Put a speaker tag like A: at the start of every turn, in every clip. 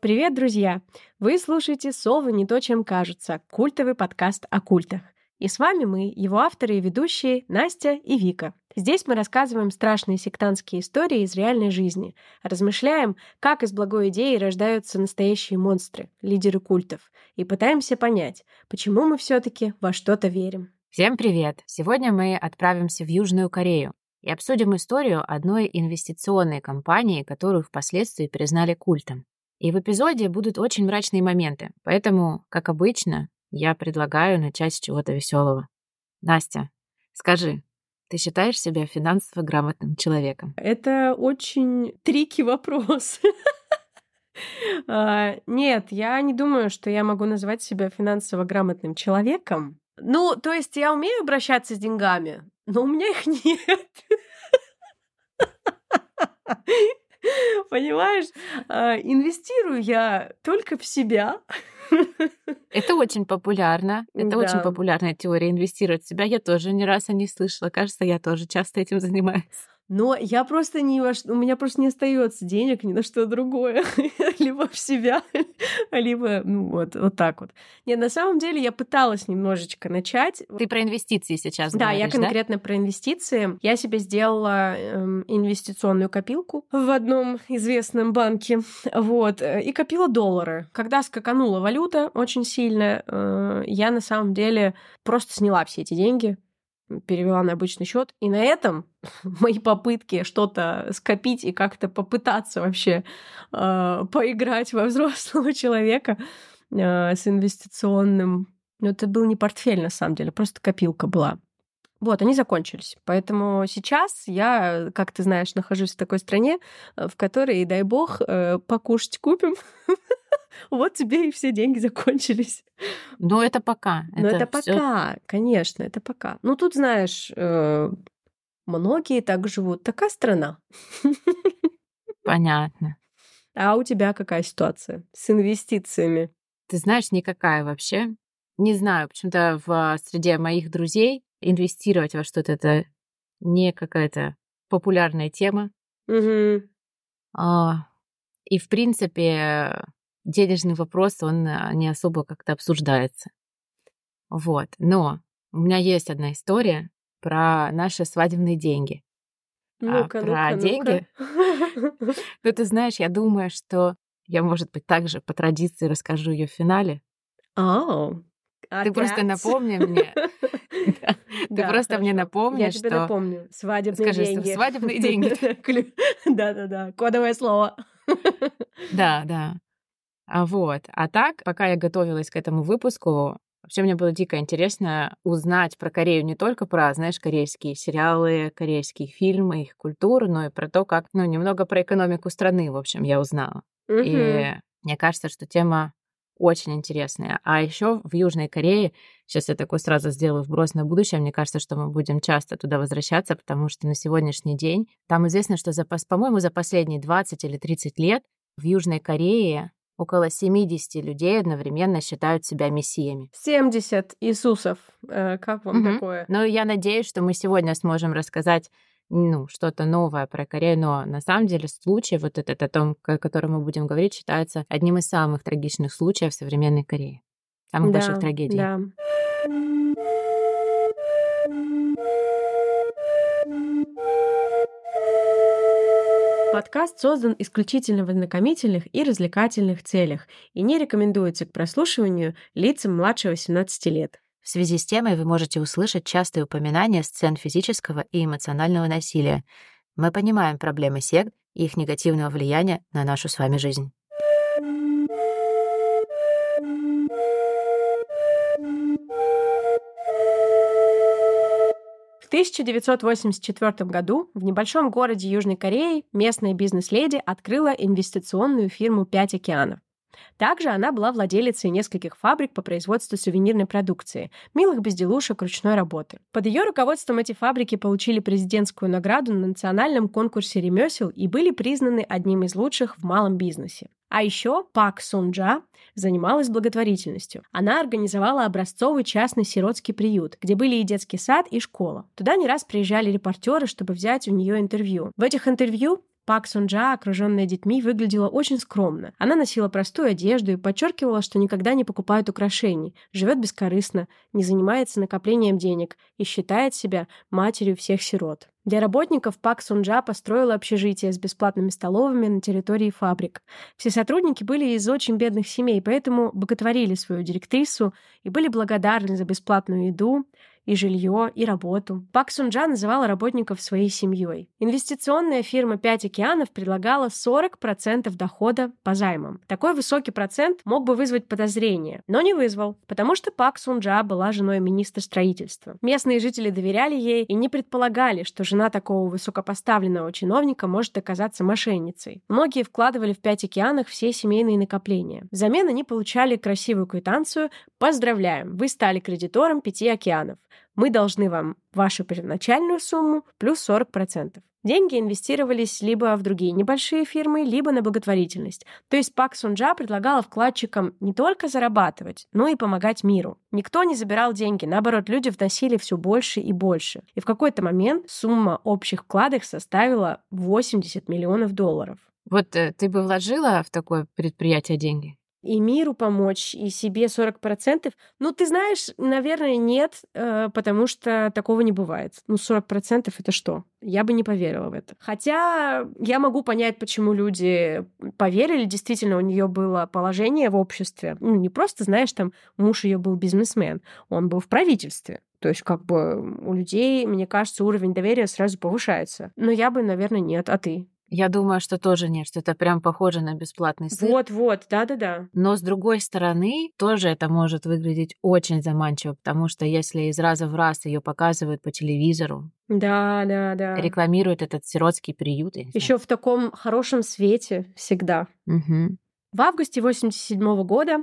A: Привет, друзья! Вы слушаете «Совы не то, чем кажется» — культовый подкаст о культах. И с вами мы, его авторы и ведущие Настя и Вика. Здесь мы рассказываем страшные сектантские истории из реальной жизни, размышляем, как из благой идеи рождаются настоящие монстры, лидеры культов, и пытаемся понять, почему мы все таки во что-то верим.
B: Всем привет! Сегодня мы отправимся в Южную Корею и обсудим историю одной инвестиционной компании, которую впоследствии признали культом. И в эпизоде будут очень мрачные моменты, поэтому, как обычно, я предлагаю начать с чего-то веселого. Настя, скажи, ты считаешь себя финансово грамотным человеком?
A: Это очень трики вопрос. А, нет, я не думаю, что я могу назвать себя финансово грамотным человеком. Ну, то есть я умею обращаться с деньгами, но у меня их нет. Понимаешь, а, инвестирую я только в себя.
B: Это очень популярно. Это да. очень популярная теория инвестировать в себя. Я тоже ни разу не слышала. Кажется, я тоже часто этим занимаюсь.
A: Но я просто не у меня просто не остается денег ни на что другое. либо в себя, либо ну вот, вот так вот. Нет, на самом деле я пыталась немножечко начать.
B: Ты про инвестиции сейчас
A: Да,
B: говоришь,
A: я конкретно да? про инвестиции. Я себе сделала эм, инвестиционную копилку в одном известном банке. Вот. Э, и копила доллары. Когда скаканула валюта очень сильно, э, я на самом деле просто сняла все эти деньги перевела на обычный счет. И на этом мои попытки что-то скопить и как-то попытаться вообще э, поиграть во взрослого человека э, с инвестиционным. Ну, это был не портфель, на самом деле, просто копилка была. Вот, они закончились. Поэтому сейчас я, как ты знаешь, нахожусь в такой стране, в которой, дай бог, э, покушать купим. Вот тебе и все деньги закончились.
B: Но это пока.
A: Но это, это пока, конечно, это пока. Ну тут, знаешь, э, многие так живут. Такая страна.
B: Понятно.
A: А у тебя какая ситуация с инвестициями?
B: Ты знаешь, никакая вообще. Не знаю, почему-то в среде моих друзей инвестировать во что-то это не какая-то популярная тема.
A: Угу.
B: А, и, в принципе, денежный вопрос, он а, не особо как-то обсуждается. Вот. Но у меня есть одна история про наши свадебные деньги.
A: Ну-ка, а,
B: про
A: ну-ка,
B: деньги. Ну, ты знаешь, я думаю, что я, может быть, также по традиции расскажу ее в финале.
A: Oh.
B: Ты просто напомни мне. Ты просто мне напомни,
A: Я тебе напомню. Свадебные деньги.
B: свадебные деньги.
A: Да-да-да. Кодовое слово.
B: Да, да. А вот. А так, пока я готовилась к этому выпуску, вообще мне было дико интересно узнать про Корею не только про, знаешь, корейские сериалы, корейские фильмы, их культуру, но и про то, как, ну, немного про экономику страны, в общем, я узнала. И мне кажется, что тема очень интересная. А еще в Южной Корее, сейчас я такой сразу сделаю вброс на будущее, мне кажется, что мы будем часто туда возвращаться, потому что на сегодняшний день там известно, что, за, по-моему, за последние 20 или 30 лет в Южной Корее около 70 людей одновременно считают себя мессиями.
A: 70 Иисусов. Э, как вам угу. такое?
B: Ну, я надеюсь, что мы сегодня сможем рассказать ну, что-то новое про Корею, но на самом деле случай вот этот, о том, о котором мы будем говорить, считается одним из самых трагичных случаев современной Кореи. Самых да, больших трагедий.
A: Да. Подкаст создан исключительно в ознакомительных и развлекательных целях и не рекомендуется к прослушиванию лицам младше 18 лет.
B: В связи с темой вы можете услышать частые упоминания сцен физического и эмоционального насилия. Мы понимаем проблемы сект и их негативного влияния на нашу с вами жизнь.
A: 1984 году в небольшом городе Южной Кореи местная бизнес-леди открыла инвестиционную фирму «Пять океанов». Также она была владелицей нескольких фабрик по производству сувенирной продукции, милых безделушек ручной работы. Под ее руководством эти фабрики получили президентскую награду на национальном конкурсе ремесел и были признаны одним из лучших в малом бизнесе. А еще Пак Сунджа занималась благотворительностью. Она организовала образцовый частный сиротский приют, где были и детский сад, и школа. Туда не раз приезжали репортеры, чтобы взять у нее интервью. В этих интервью Пак Сунджа, окруженная детьми, выглядела очень скромно. Она носила простую одежду и подчеркивала, что никогда не покупает украшений, живет бескорыстно, не занимается накоплением денег и считает себя матерью всех сирот. Для работников Пак Сунджа построила общежитие с бесплатными столовыми на территории фабрик. Все сотрудники были из очень бедных семей, поэтому боготворили свою директрису и были благодарны за бесплатную еду, и жилье, и работу. Пак Сунджа называла работников своей семьей. Инвестиционная фирма «Пять океанов» предлагала 40% дохода по займам. Такой высокий процент мог бы вызвать подозрение, но не вызвал, потому что Пак Сунджа была женой министра строительства. Местные жители доверяли ей и не предполагали, что жена такого высокопоставленного чиновника может оказаться мошенницей. Многие вкладывали в «Пять океанах» все семейные накопления. Взамен они получали красивую квитанцию «Поздравляем, вы стали кредитором «Пяти океанов». Мы должны вам вашу первоначальную сумму плюс 40%. Деньги инвестировались либо в другие небольшие фирмы, либо на благотворительность. То есть Пак Сунджа предлагала вкладчикам не только зарабатывать, но и помогать миру. Никто не забирал деньги, наоборот, люди вносили все больше и больше. И в какой-то момент сумма общих вкладов составила 80 миллионов долларов.
B: Вот э, ты бы вложила в такое предприятие деньги?
A: И миру помочь, и себе 40%. Ну, ты знаешь, наверное, нет, э, потому что такого не бывает. Ну, 40% это что? Я бы не поверила в это. Хотя я могу понять, почему люди поверили. Действительно, у нее было положение в обществе. Ну, не просто, знаешь, там муж ее был бизнесмен, он был в правительстве. То есть, как бы у людей, мне кажется, уровень доверия сразу повышается. Но я бы, наверное, нет. А ты?
B: Я думаю, что тоже нет, что это прям похоже на бесплатный сыр.
A: Вот-вот, да-да-да.
B: Но с другой стороны, тоже это может выглядеть очень заманчиво, потому что если из раза в раз ее показывают по телевизору,
A: да, да, да.
B: Рекламируют этот сиротский приют.
A: Еще в таком хорошем свете всегда.
B: Угу.
A: В августе 87 года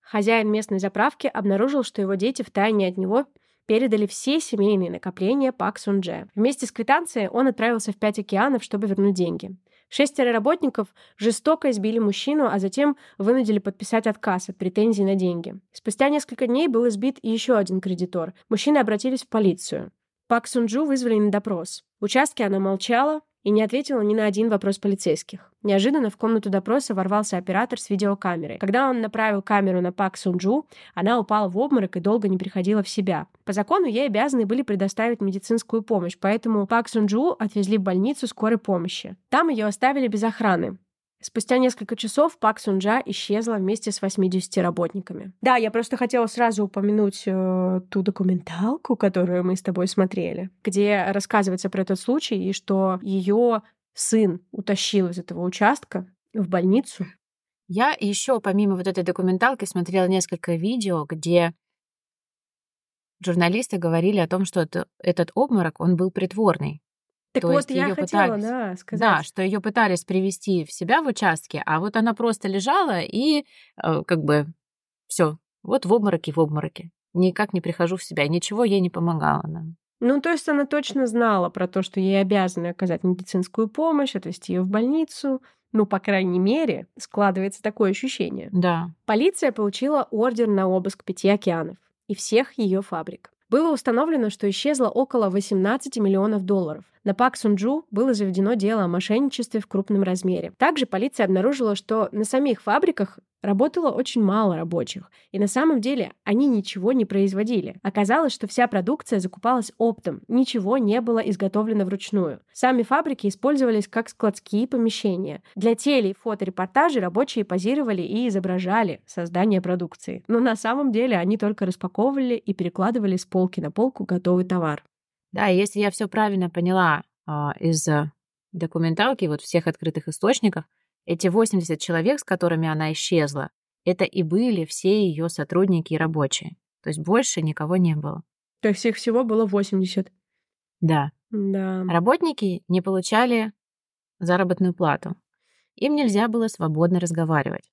A: хозяин местной заправки обнаружил, что его дети втайне от него передали все семейные накопления Пак Сунже. Вместе с квитанцией он отправился в пять океанов, чтобы вернуть деньги. Шестеро работников жестоко избили мужчину, а затем вынудили подписать отказ от претензий на деньги. Спустя несколько дней был избит еще один кредитор. Мужчины обратились в полицию. Пак Сунджу вызвали на допрос. В участке она молчала, и не ответила ни на один вопрос полицейских. Неожиданно в комнату допроса ворвался оператор с видеокамерой. Когда он направил камеру на Пак Сунджу, она упала в обморок и долго не приходила в себя. По закону ей обязаны были предоставить медицинскую помощь, поэтому Пак Сунджу отвезли в больницу скорой помощи. Там ее оставили без охраны. Спустя несколько часов Пак Сунджа исчезла вместе с 80 работниками. Да, я просто хотела сразу упомянуть э, ту документалку, которую мы с тобой смотрели, где рассказывается про этот случай и что ее сын утащил из этого участка в больницу.
B: Я еще помимо вот этой документалки смотрела несколько видео, где журналисты говорили о том, что это, этот обморок, он был притворный.
A: Так То вот, я хотела, пытались, да, сказать.
B: Да, что ее пытались привести в себя в участке, а вот она просто лежала и э, как бы все, вот в обмороке, в обмороке. Никак не прихожу в себя, ничего ей не помогало нам.
A: Ну, то есть она точно знала про то, что ей обязаны оказать медицинскую помощь, отвезти ее в больницу. Ну, по крайней мере, складывается такое ощущение.
B: Да.
A: Полиция получила ордер на обыск пяти океанов и всех ее фабрик. Было установлено, что исчезло около 18 миллионов долларов. На Пак Сунджу было заведено дело о мошенничестве в крупном размере. Также полиция обнаружила, что на самих фабриках работало очень мало рабочих, и на самом деле они ничего не производили. Оказалось, что вся продукция закупалась оптом, ничего не было изготовлено вручную. Сами фабрики использовались как складские помещения. Для теле- и фоторепортажей рабочие позировали и изображали создание продукции. Но на самом деле они только распаковывали и перекладывали с полки на полку готовый товар.
B: Да, если я все правильно поняла а, из документалки, вот всех открытых источников, эти 80 человек, с которыми она исчезла, это и были все ее сотрудники и рабочие. То есть больше никого не было.
A: То есть их всего было 80?
B: Да.
A: Да.
B: Работники не получали заработную плату. Им нельзя было свободно разговаривать.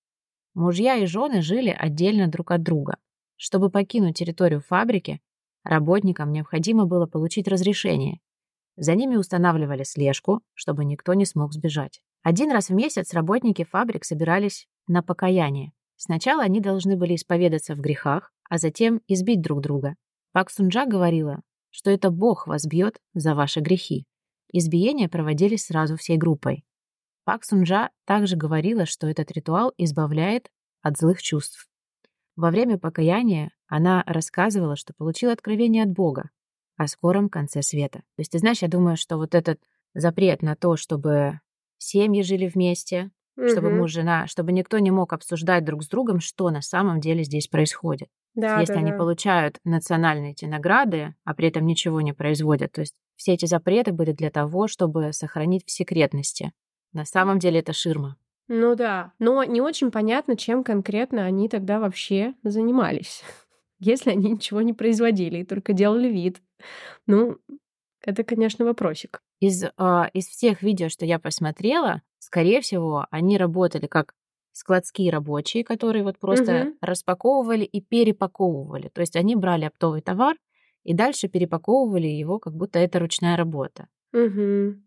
B: Мужья и жены жили отдельно друг от друга. Чтобы покинуть территорию фабрики, Работникам необходимо было получить разрешение. За ними устанавливали слежку, чтобы никто не смог сбежать. Один раз в месяц работники фабрик собирались на покаяние. Сначала они должны были исповедаться в грехах, а затем избить друг друга. Пак Сунджа говорила, что это Бог вас бьет за ваши грехи. Избиения проводились сразу всей группой. Пак Сунжа также говорила, что этот ритуал избавляет от злых чувств. Во время покаяния она рассказывала, что получила откровение от Бога о скором конце света. То есть, ты знаешь, я думаю, что вот этот запрет на то, чтобы семьи жили вместе, угу. чтобы муж, жена, чтобы никто не мог обсуждать друг с другом, что на самом деле здесь происходит. Да, Если да, они да. получают национальные эти награды, а при этом ничего не производят, то есть все эти запреты были для того, чтобы сохранить в секретности. На самом деле это ширма.
A: Ну да, но не очень понятно, чем конкретно они тогда вообще занимались, если они ничего не производили и только делали вид. Ну, это, конечно, вопросик.
B: Из, э, из всех видео, что я посмотрела, скорее всего, они работали как складские рабочие, которые вот просто угу. распаковывали и перепаковывали. То есть они брали оптовый товар и дальше перепаковывали его, как будто это ручная работа.
A: Угу.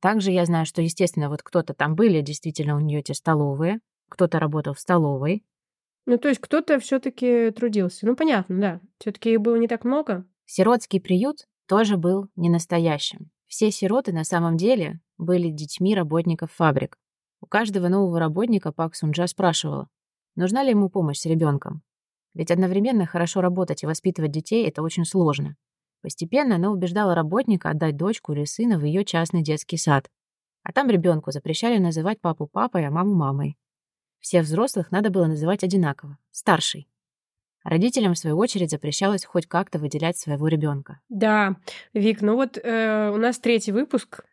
B: Также я знаю, что, естественно, вот кто-то там были, действительно, у нее эти столовые, кто-то работал в столовой.
A: Ну, то есть кто-то все-таки трудился. Ну, понятно, да. Все-таки их было не так много.
B: Сиротский приют тоже был не настоящим. Все сироты на самом деле были детьми работников фабрик. У каждого нового работника Пак Сунджа спрашивала, нужна ли ему помощь с ребенком. Ведь одновременно хорошо работать и воспитывать детей – это очень сложно. Постепенно она убеждала работника отдать дочку или сына в ее частный детский сад. А там ребенку запрещали называть папу папой, а маму мамой. Всех взрослых надо было называть одинаково – старший. Родителям, в свою очередь, запрещалось хоть как-то выделять своего ребенка.
A: Да, Вик, ну вот э, у нас третий выпуск,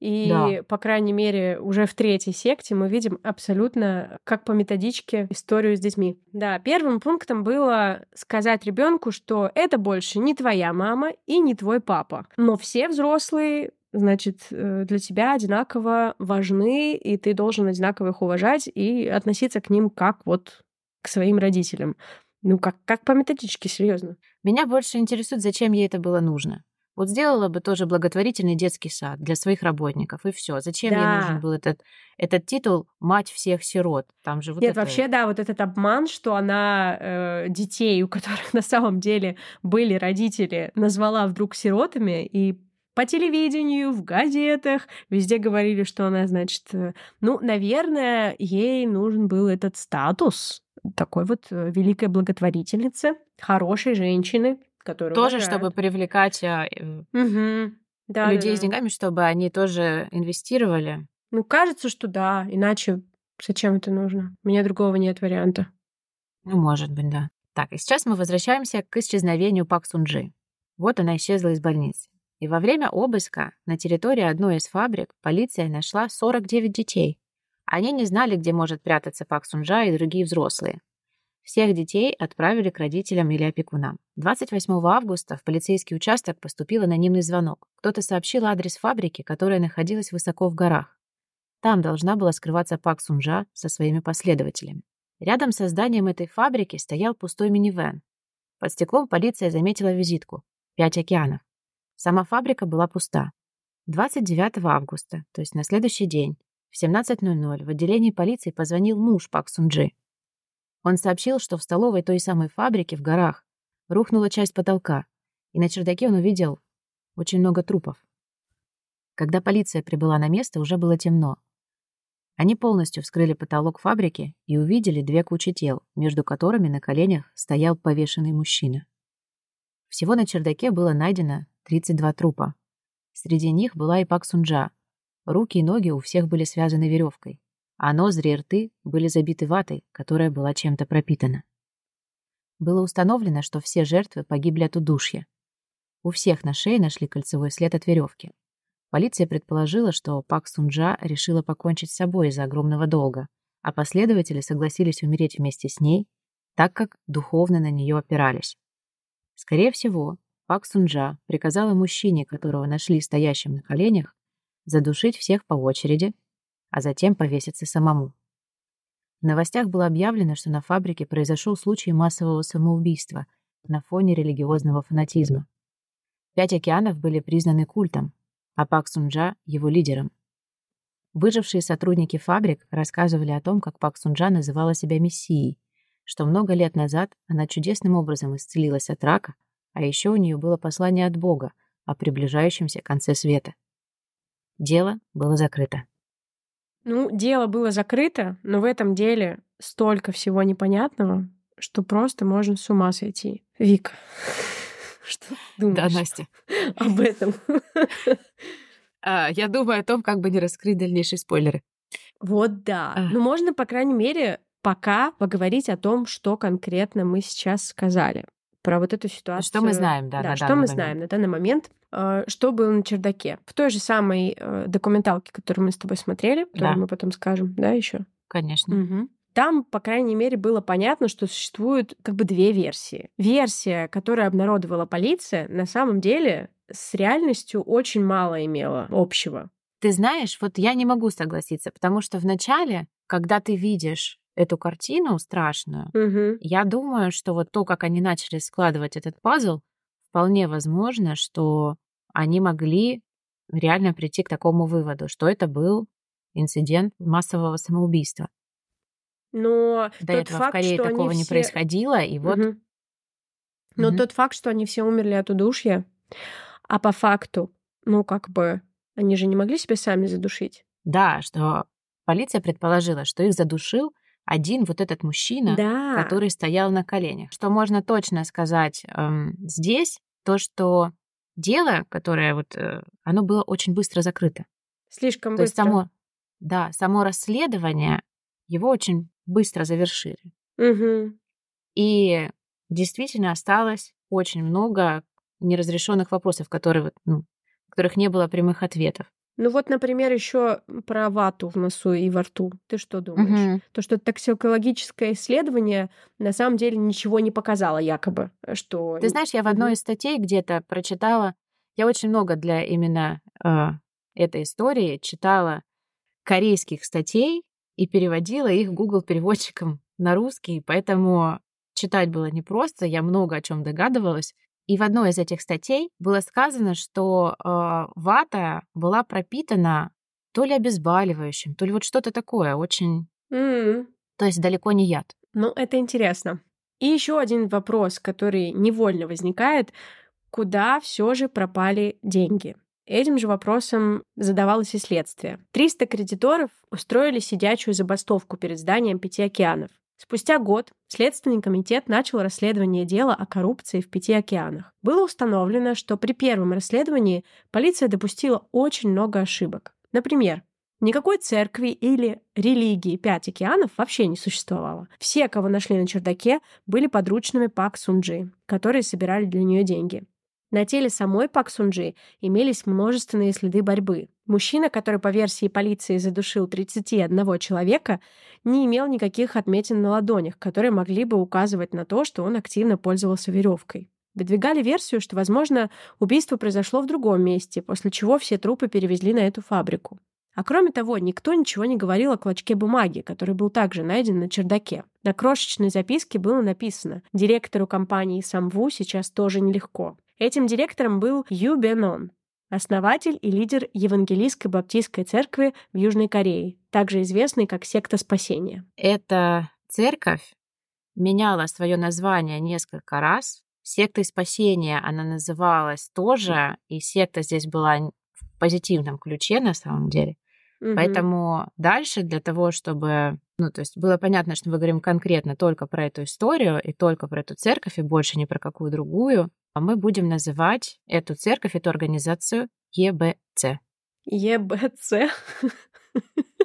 A: и, да. по крайней мере, уже в третьей секте мы видим абсолютно, как по методичке, историю с детьми. Да, первым пунктом было сказать ребенку, что это больше не твоя мама и не твой папа. Но все взрослые значит, э, для тебя одинаково важны, и ты должен одинаково их уважать и относиться к ним как вот к своим родителям. Ну, как, как по методичке, серьезно.
B: Меня больше интересует, зачем ей это было нужно. Вот сделала бы тоже благотворительный детский сад для своих работников, и все. Зачем да. ей нужен был этот, этот титул «Мать всех сирот»? Там же вот
A: Нет,
B: это...
A: вообще, да, вот этот обман, что она э, детей, у которых на самом деле были родители, назвала вдруг сиротами, и по телевидению, в газетах, везде говорили, что она, значит, э, ну, наверное, ей нужен был этот статус такой вот э, великой благотворительницы, хорошей женщины, которую
B: тоже, уважают. чтобы привлекать угу. да, людей да, с деньгами, чтобы они тоже инвестировали.
A: Ну, кажется, что да, иначе зачем это нужно? У меня другого нет варианта.
B: Ну, может быть, да. Так, и сейчас мы возвращаемся к исчезновению Пак Сунджи. Вот она исчезла из больницы. И во время обыска на территории одной из фабрик полиция нашла 49 детей. Они не знали, где может прятаться Пак Сунжа и другие взрослые. Всех детей отправили к родителям или опекунам. 28 августа в полицейский участок поступил анонимный звонок. Кто-то сообщил адрес фабрики, которая находилась высоко в горах. Там должна была скрываться Пак Сунжа со своими последователями. Рядом со зданием этой фабрики стоял пустой минивэн. Под стеклом полиция заметила визитку «Пять океанов». Сама фабрика была пуста. 29 августа, то есть на следующий день, в 17.00 в отделении полиции позвонил муж Пак Сунджи. Он сообщил, что в столовой той самой фабрики в горах рухнула часть потолка, и на чердаке он увидел очень много трупов. Когда полиция прибыла на место, уже было темно. Они полностью вскрыли потолок фабрики и увидели две кучи тел, между которыми на коленях стоял повешенный мужчина. Всего на чердаке было найдено 32 трупа. Среди них была и Пак Сунджа. Руки и ноги у всех были связаны веревкой а ноздри и рты были забиты ватой, которая была чем-то пропитана. Было установлено, что все жертвы погибли от удушья. У всех на шее нашли кольцевой след от веревки. Полиция предположила, что Пак Сунджа решила покончить с собой из-за огромного долга, а последователи согласились умереть вместе с ней, так как духовно на нее опирались. Скорее всего, Пак Сунджа приказала мужчине, которого нашли стоящим на коленях, задушить всех по очереди а затем повеситься самому. В новостях было объявлено, что на фабрике произошел случай массового самоубийства на фоне религиозного фанатизма. Пять океанов были признаны культом, а Пак Сунджа — его лидером. Выжившие сотрудники фабрик рассказывали о том, как Пак Сунджа называла себя мессией, что много лет назад она чудесным образом исцелилась от рака, а еще у нее было послание от Бога о приближающемся конце света. Дело было закрыто.
A: Ну, дело было закрыто, но в этом деле столько всего непонятного, что просто можно с ума сойти. Вика, что думаешь
B: Да, Настя.
A: об этом?
B: А, Я думаю о том, как бы не раскрыть дальнейшие спойлеры.
A: Вот да.
B: А.
A: Ну, можно, по крайней мере, пока поговорить о том, что конкретно мы сейчас сказали про вот эту ситуацию.
B: Что мы знаем, да,
A: Да,
B: на
A: что мы
B: момент.
A: знаем на данный момент, э, что было на чердаке. В той же самой э, документалке, которую мы с тобой смотрели, которую
B: Да.
A: мы потом скажем, да, еще.
B: Конечно.
A: Там, по крайней мере, было понятно, что существуют как бы две версии. Версия, которую обнародовала полиция, на самом деле с реальностью очень мало имела общего.
B: Ты знаешь, вот я не могу согласиться, потому что вначале, когда ты видишь эту картину страшную,
A: Мгм.
B: я думаю, что вот то, как они начали складывать этот пазл, вполне возможно, что они могли реально прийти к такому выводу, что это был инцидент массового самоубийства.
A: Но
B: До
A: тот
B: этого
A: факт,
B: в Корее
A: что
B: такого не
A: все-
B: происходило, и вот.
A: Но
B: Мгм.
A: тот факт, что они все умерли от удушья, а по факту, ну, как бы, они же не могли себя сами задушить.
B: да, что полиция предположила, что их задушил один вот этот мужчина,
A: Да.
B: который стоял на коленях. Что можно точно сказать эм, здесь, то, что дело, которое вот, э, оно было очень быстро закрыто.
A: Слишком
B: То есть
A: быстро.
B: само, да, само расследование, его очень быстро завершили.
A: Мгм.
B: И действительно осталось очень много неразрешенных вопросов, которые, ну, которых не было прямых ответов.
A: Ну вот, например, еще про вату в носу и во рту. Ты что думаешь?
B: Мгм.
A: То, что токсикологическое исследование на самом деле ничего не показало, якобы, что...
B: Ты знаешь, я в одной из статей где-то прочитала, я очень много для именно э, этой истории читала корейских статей и переводила их Google переводчиком на русский, поэтому читать было непросто, я много о чем догадывалась. И в одной из этих статей было сказано, что э, вата была пропитана то ли обезболивающим, то ли вот что-то такое, очень,
A: М.
B: то есть далеко не яд.
A: Ну, это интересно. И еще один вопрос, который невольно возникает. Куда все же пропали деньги? Этим же вопросом задавалось и следствие. 300 кредиторов устроили сидячую забастовку перед зданием Пяти океанов. Спустя год Следственный комитет начал расследование дела о коррупции в Пяти океанах. Было установлено, что при первом расследовании полиция допустила очень много ошибок. Например, Никакой церкви или религии Пять океанов вообще не существовало. Все, кого нашли на чердаке, были подручными Пак Сунджи, которые собирали для нее деньги. На теле самой Пак Сунджи имелись множественные следы борьбы. Мужчина, который по версии полиции задушил 31 человека, не имел никаких отметин на ладонях, которые могли бы указывать на то, что он активно пользовался веревкой. Выдвигали версию, что, возможно, убийство произошло в другом месте, после чего все трупы перевезли на эту фабрику. А кроме того, никто ничего не говорил о клочке бумаги, который был также найден на чердаке. На крошечной записке было написано «Директору компании Самву сейчас тоже нелегко». Этим директором был Ю Бенон, основатель и лидер Евангелийской баптистской церкви в Южной Корее, также известный как секта спасения.
B: Эта церковь меняла свое название несколько раз. Сектой спасения она называлась тоже, и секта здесь была в позитивном ключе на самом деле.
A: Мгм.
B: Поэтому дальше для того, чтобы... Ну, то есть было понятно, что мы говорим конкретно только про эту историю и только про эту церковь, и больше ни про какую другую, мы будем называть эту церковь, эту организацию ЕБЦ.
A: ЕБЦ.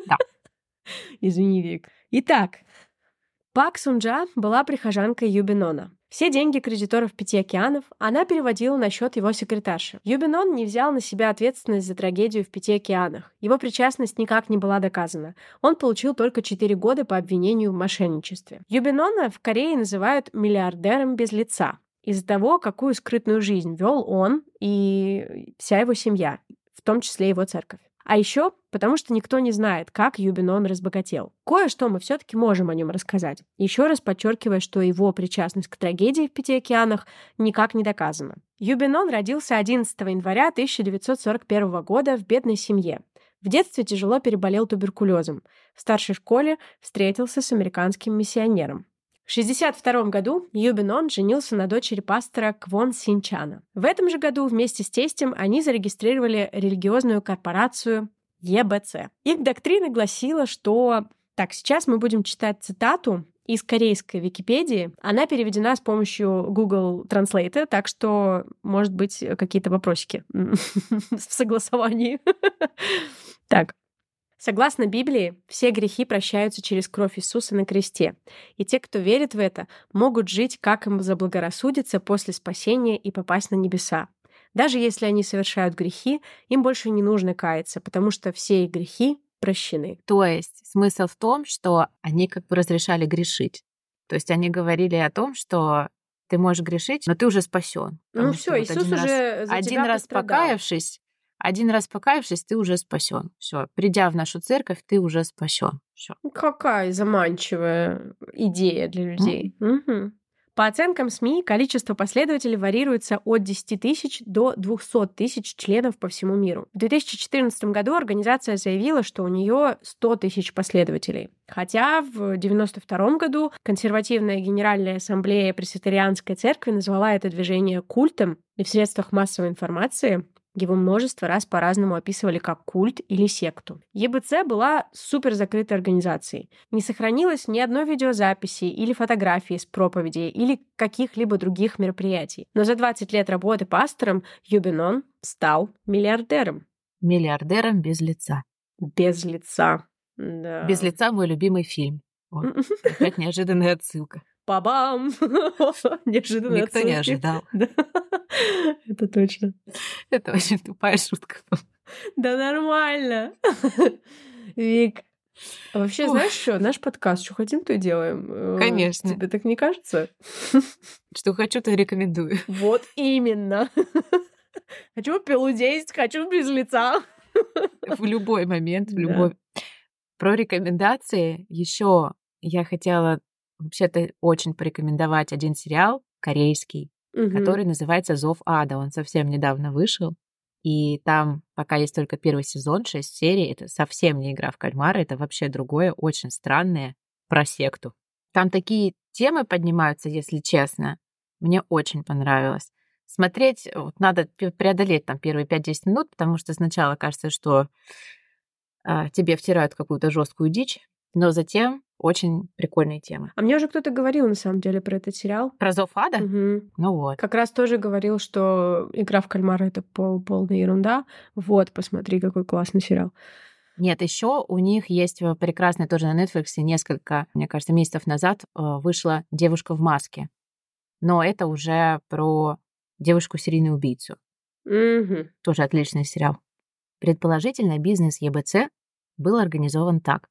B: Да.
A: Извини, Вик. Итак, Пак Сунджа была прихожанкой Юбинона. Все деньги кредиторов Пяти океанов она переводила на счет его секретарши. Юбинон не взял на себя ответственность за трагедию в Пяти океанах. Его причастность никак не была доказана. Он получил только 4 года по обвинению в мошенничестве. Юбинона в Корее называют миллиардером без лица из-за того, какую скрытную жизнь вел он и вся его семья, в том числе его церковь. А еще потому, что никто не знает, как Юбинон разбогател. Кое-что мы все-таки можем о нем рассказать. Еще раз подчеркивая, что его причастность к трагедии в Пяти океанах никак не доказана. Юбинон родился 11 января 1941 года в бедной семье. В детстве тяжело переболел туберкулезом. В старшей школе встретился с американским миссионером. В 1962 году Юбинон женился на дочери пастора Квон Синчана. В этом же году вместе с тестем они зарегистрировали религиозную корпорацию ЕБЦ. Их доктрина гласила, что... Так, сейчас мы будем читать цитату из корейской Википедии. Она переведена с помощью Google Translate, так что, может быть, какие-то вопросики в согласовании. Так. Согласно Библии, все грехи прощаются через кровь Иисуса на кресте, и те, кто верит в это, могут жить, как им заблагорассудится после спасения и попасть на небеса. Даже если они совершают грехи, им больше не нужно каяться, потому что все их грехи прощены.
B: То есть смысл в том, что они как бы разрешали грешить. То есть они говорили о том, что ты можешь грешить, но ты уже спасен.
A: Ну все, вот Иисус
B: один
A: уже
B: раз,
A: за
B: один
A: тебя
B: раз
A: пострадал.
B: покаявшись, один раз покаявшись, ты уже спасен. Все, придя в нашу церковь, ты уже спасен. Все.
A: Какая заманчивая идея для людей. Мгм. По оценкам СМИ, количество последователей варьируется от 10 тысяч до 200 тысяч членов по всему миру. В 2014 году организация заявила, что у нее 100 тысяч последователей. Хотя в 1992 году консервативная Генеральная ассамблея Пресвитерианской церкви назвала это движение культом, и в средствах массовой информации его множество раз по-разному описывали как культ или секту. ЕБЦ была супер закрытой организацией. Не сохранилось ни одной видеозаписи или фотографии с проповедей или каких-либо других мероприятий. Но за 20 лет работы пастором Юбинон стал миллиардером.
B: Миллиардером без лица.
A: Без лица. Да.
B: Без лица мой любимый фильм. Вот. Опять неожиданная отсылка.
A: Пабам! Неожиданно
B: Никто не ожидал.
A: Да. Это точно.
B: Это очень тупая шутка.
A: Да нормально. Вик, а вообще,
B: Ой.
A: знаешь что? Наш подкаст, что хотим, то и делаем. Э,
B: Конечно.
A: Тебе так не кажется?
B: Что хочу, то рекомендую.
A: Вот именно. Хочу пилу 10, хочу без лица.
B: В любой момент, в
A: Да.
B: любой. Про рекомендации еще я хотела вообще-то очень порекомендовать один сериал корейский,
A: Мгм.
B: который называется «Зов ада». Он совсем недавно вышел. И там пока есть только первый сезон, шесть серий. Это совсем не игра в кальмара, это вообще другое, очень странное про секту. Там такие темы поднимаются, если честно. Мне очень понравилось. Смотреть вот, надо преодолеть там первые 5-10 минут, потому что сначала кажется, что а, тебе втирают какую-то жесткую дичь, но затем очень прикольные темы.
A: А мне уже кто-то говорил, на самом деле, про этот сериал.
B: Про Зов ада?
A: Мгм.
B: Ну вот.
A: Как раз тоже говорил, что игра в кальмара это пол- полная ерунда. Вот, посмотри, какой классный сериал.
B: Нет, еще у них есть э, прекрасный тоже на Netflix несколько, мне кажется, месяцев назад э, вышла «Девушка в маске». Но это уже про девушку-серийную убийцу.
A: Мгм.
B: Тоже отличный сериал. Предположительно, бизнес ЕБЦ был организован так.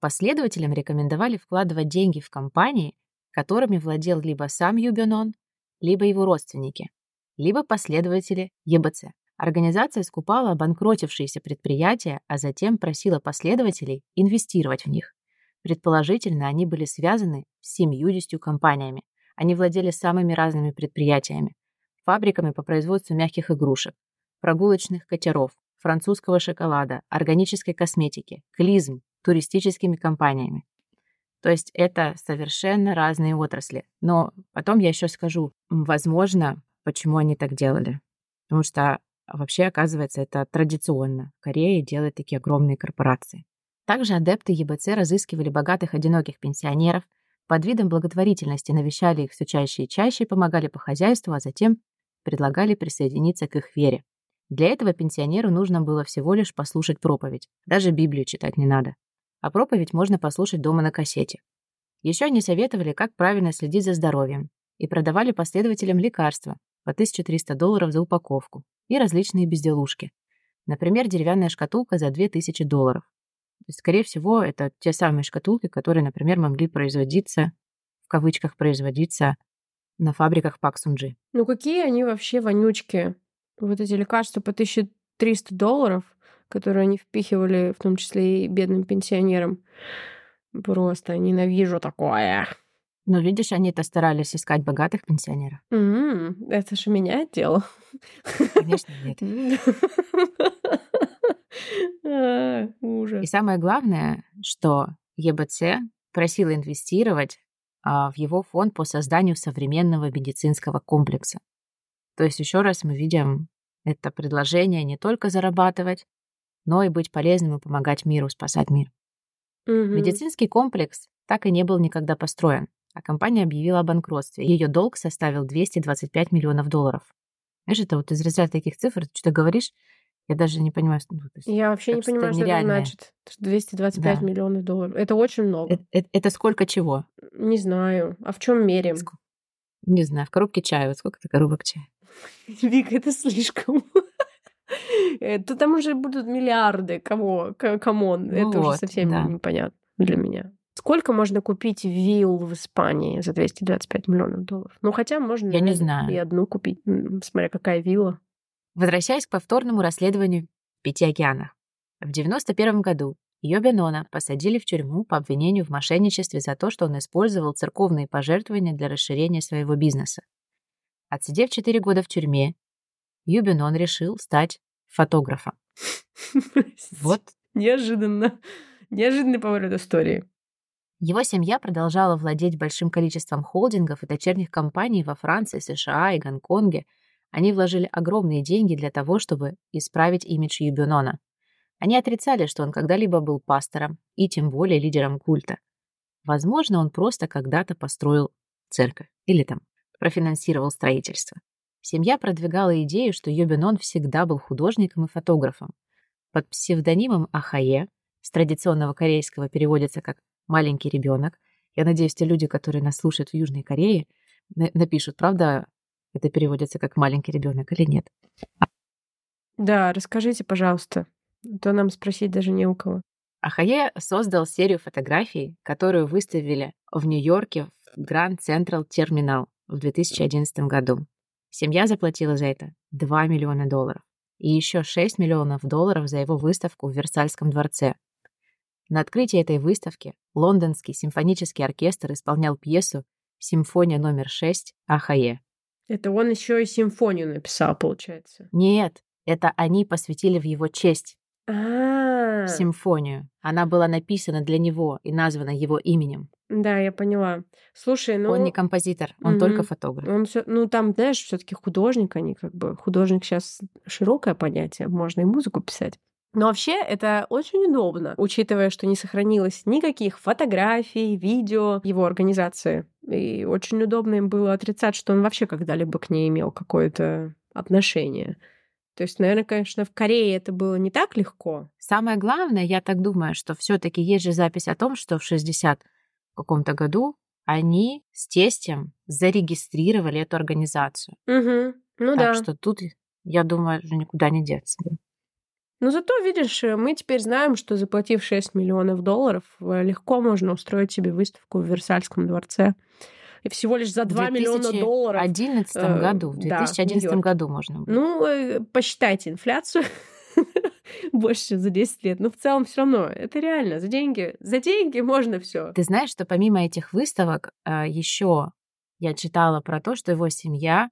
B: Последователям рекомендовали вкладывать деньги в компании, которыми владел либо сам Юбенон, либо его родственники, либо последователи ЕБЦ. Организация скупала обанкротившиеся предприятия, а затем просила последователей инвестировать в них. Предположительно, они были связаны с 70 компаниями. Они владели самыми разными предприятиями. Фабриками по производству мягких игрушек, прогулочных катеров, французского шоколада, органической косметики, клизм, туристическими компаниями. То есть это совершенно разные отрасли. Но потом я еще скажу, возможно, почему они так делали. Потому что вообще, оказывается, это традиционно. В Корее делают такие огромные корпорации. Также адепты ЕБЦ разыскивали богатых одиноких пенсионеров, под видом благотворительности навещали их все чаще и чаще, помогали по хозяйству, а затем предлагали присоединиться к их вере. Для этого пенсионеру нужно было всего лишь послушать проповедь. Даже Библию читать не надо. А проповедь можно послушать дома на кассете. Еще они советовали, как правильно следить за здоровьем, и продавали последователям лекарства по 1300 долларов за упаковку и различные безделушки. Например, деревянная шкатулка за 2000 долларов. Скорее всего, это те самые шкатулки, которые, например, могли производиться, в кавычках производиться, на фабриках Пак Сунджи.
A: Ну какие они вообще вонючки? Вот эти лекарства по 1300 долларов, которые они впихивали, в том числе и бедным пенсионерам. Просто ненавижу такое.
B: Но видишь, они-то старались искать богатых пенсионеров.
A: М, Это же меняет дело.
B: Конечно, нет.
A: А,
B: И самое главное, что ЕБЦ просила инвестировать а, в его фонд по созданию современного медицинского комплекса. То есть еще раз мы видим это предложение не только зарабатывать, но и быть полезным и помогать миру, спасать мир.
A: Мгм.
B: Медицинский комплекс так и не был никогда построен, а компания объявила о банкротстве. Ее долг составил 225 миллионов долларов. Знаешь, это вот из разряда таких цифр, ты что-то говоришь, я даже не понимаю, что... ну, есть
A: Я вообще не
B: что
A: понимаю, что это значит. 225
B: Да.
A: миллионов долларов. Это очень много.
B: Это, это- это сколько чего?
A: Не знаю. А в чем меряем?
B: Ск- Не знаю, в коробке чая. Вот сколько это коробок чая?
A: Вик, это слишком. Это там уже будут миллиарды. Кого? Come on.
B: Ну
A: Это уже
B: вот,
A: совсем
B: да.
A: непонятно для меня. Сколько можно купить вилл в Испании за 225 миллионов долларов? Ну, хотя можно
B: Я не знаю.
A: и одну купить, смотря какая вилла.
B: Возвращаясь к повторному расследованию в пяти океанах. В 91 году Йоби Нона посадили в тюрьму по обвинению в мошенничестве за то, что он использовал церковные пожертвования для расширения своего бизнеса. Отсидев 4 года в тюрьме, Юби Нон решил стать фотографом. Вот
A: Неожиданно. Неожиданный поворот истории.
B: Его семья продолжала владеть большим количеством холдингов и дочерних компаний во Франции, США и Гонконге. Они вложили огромные деньги для того, чтобы исправить имидж Юбинона. Они отрицали, что он когда-либо был пастором и тем более лидером культа. Возможно, он просто когда-то построил церковь или там профинансировал строительство. Семья продвигала идею, что Йобинон всегда был художником и фотографом. Под псевдонимом Ахае, с традиционного корейского переводится как «маленький ребенок». Я надеюсь, те люди, которые нас слушают в Южной Корее, на- напишут, правда, это переводится как «маленький ребенок» или нет.
A: Да, расскажите, пожалуйста. А То нам спросить даже не у кого.
B: Ахае создал серию фотографий, которую выставили в Нью-Йорке в Grand Central Terminal в 2011 году. Семья заплатила за это 2 миллиона долларов и еще 6 миллионов долларов за его выставку в Версальском дворце. На открытии этой выставки лондонский симфонический оркестр исполнял пьесу «Симфония номер 6» Ахае.
A: Это он еще и симфонию написал, получается.
B: Нет, это они посвятили в его честь
A: А,
B: симфонию. Она была написана для него и названа его именем.
A: Да, я поняла. Слушай, ну
B: Он не композитор, он
A: мгм.
B: только фотограф.
A: Он всё- ну там, знаешь, все-таки художник, они как бы художник сейчас широкое понятие, можно и музыку писать. Но вообще это очень удобно, учитывая, что не сохранилось никаких фотографий, видео его организации. И очень удобно им было отрицать, что он вообще когда-либо к ней имел какое-то отношение. То есть, наверное, конечно, в Корее это было не так легко.
B: Самое главное, я так думаю, что все-таки есть же запись о том, что в 60 каком-то году они с тестем зарегистрировали эту организацию.
A: Угу. Ну
B: так
A: да.
B: что тут, я думаю, уже никуда не деться.
A: Но зато, видишь, мы теперь знаем, что заплатив 6 миллионов долларов, э, легко можно устроить себе выставку в Версальском дворце. И всего лишь за 2 миллиона долларов.
B: В 2011
A: э,
B: году, в
A: да, в
B: 2011
A: Нью-Йорке.
B: году можно было.
A: Ну, э, посчитайте инфляцию. Больше, за 10 лет. Но в целом все равно это реально. За деньги, за деньги можно все.
B: Ты знаешь, что помимо этих выставок еще я читала про то, что его семья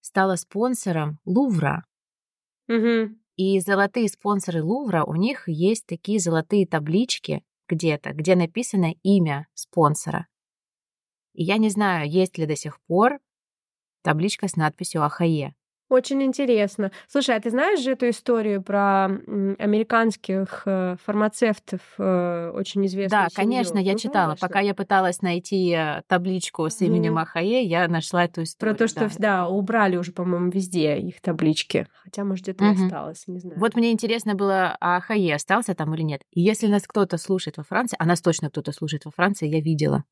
B: стала спонсором Лувра.
A: Угу.
B: И золотые спонсоры Лувра, у них есть такие золотые таблички где-то, где написано имя спонсора. И я не знаю, есть ли до сих пор табличка с надписью Ахае.
A: Очень интересно. Слушай, а ты знаешь же эту историю про американских э, фармацевтов, э, очень известную
B: Да, конечно,
A: семью?
B: я
A: Ну,
B: читала.
A: конечно.
B: Пока я пыталась найти э, табличку с именем
A: Мгм.
B: Ахае, я нашла эту
A: Про
B: историю.
A: то, что, да, убрали уже, по-моему, везде их таблички. Хотя, может, где-то
B: Мгм.
A: осталось, не знаю.
B: Вот мне интересно было, а Ахае остался там или нет. И если нас кто-то слушает во Франции, а нас точно кто-то слушает во Франции, я видела.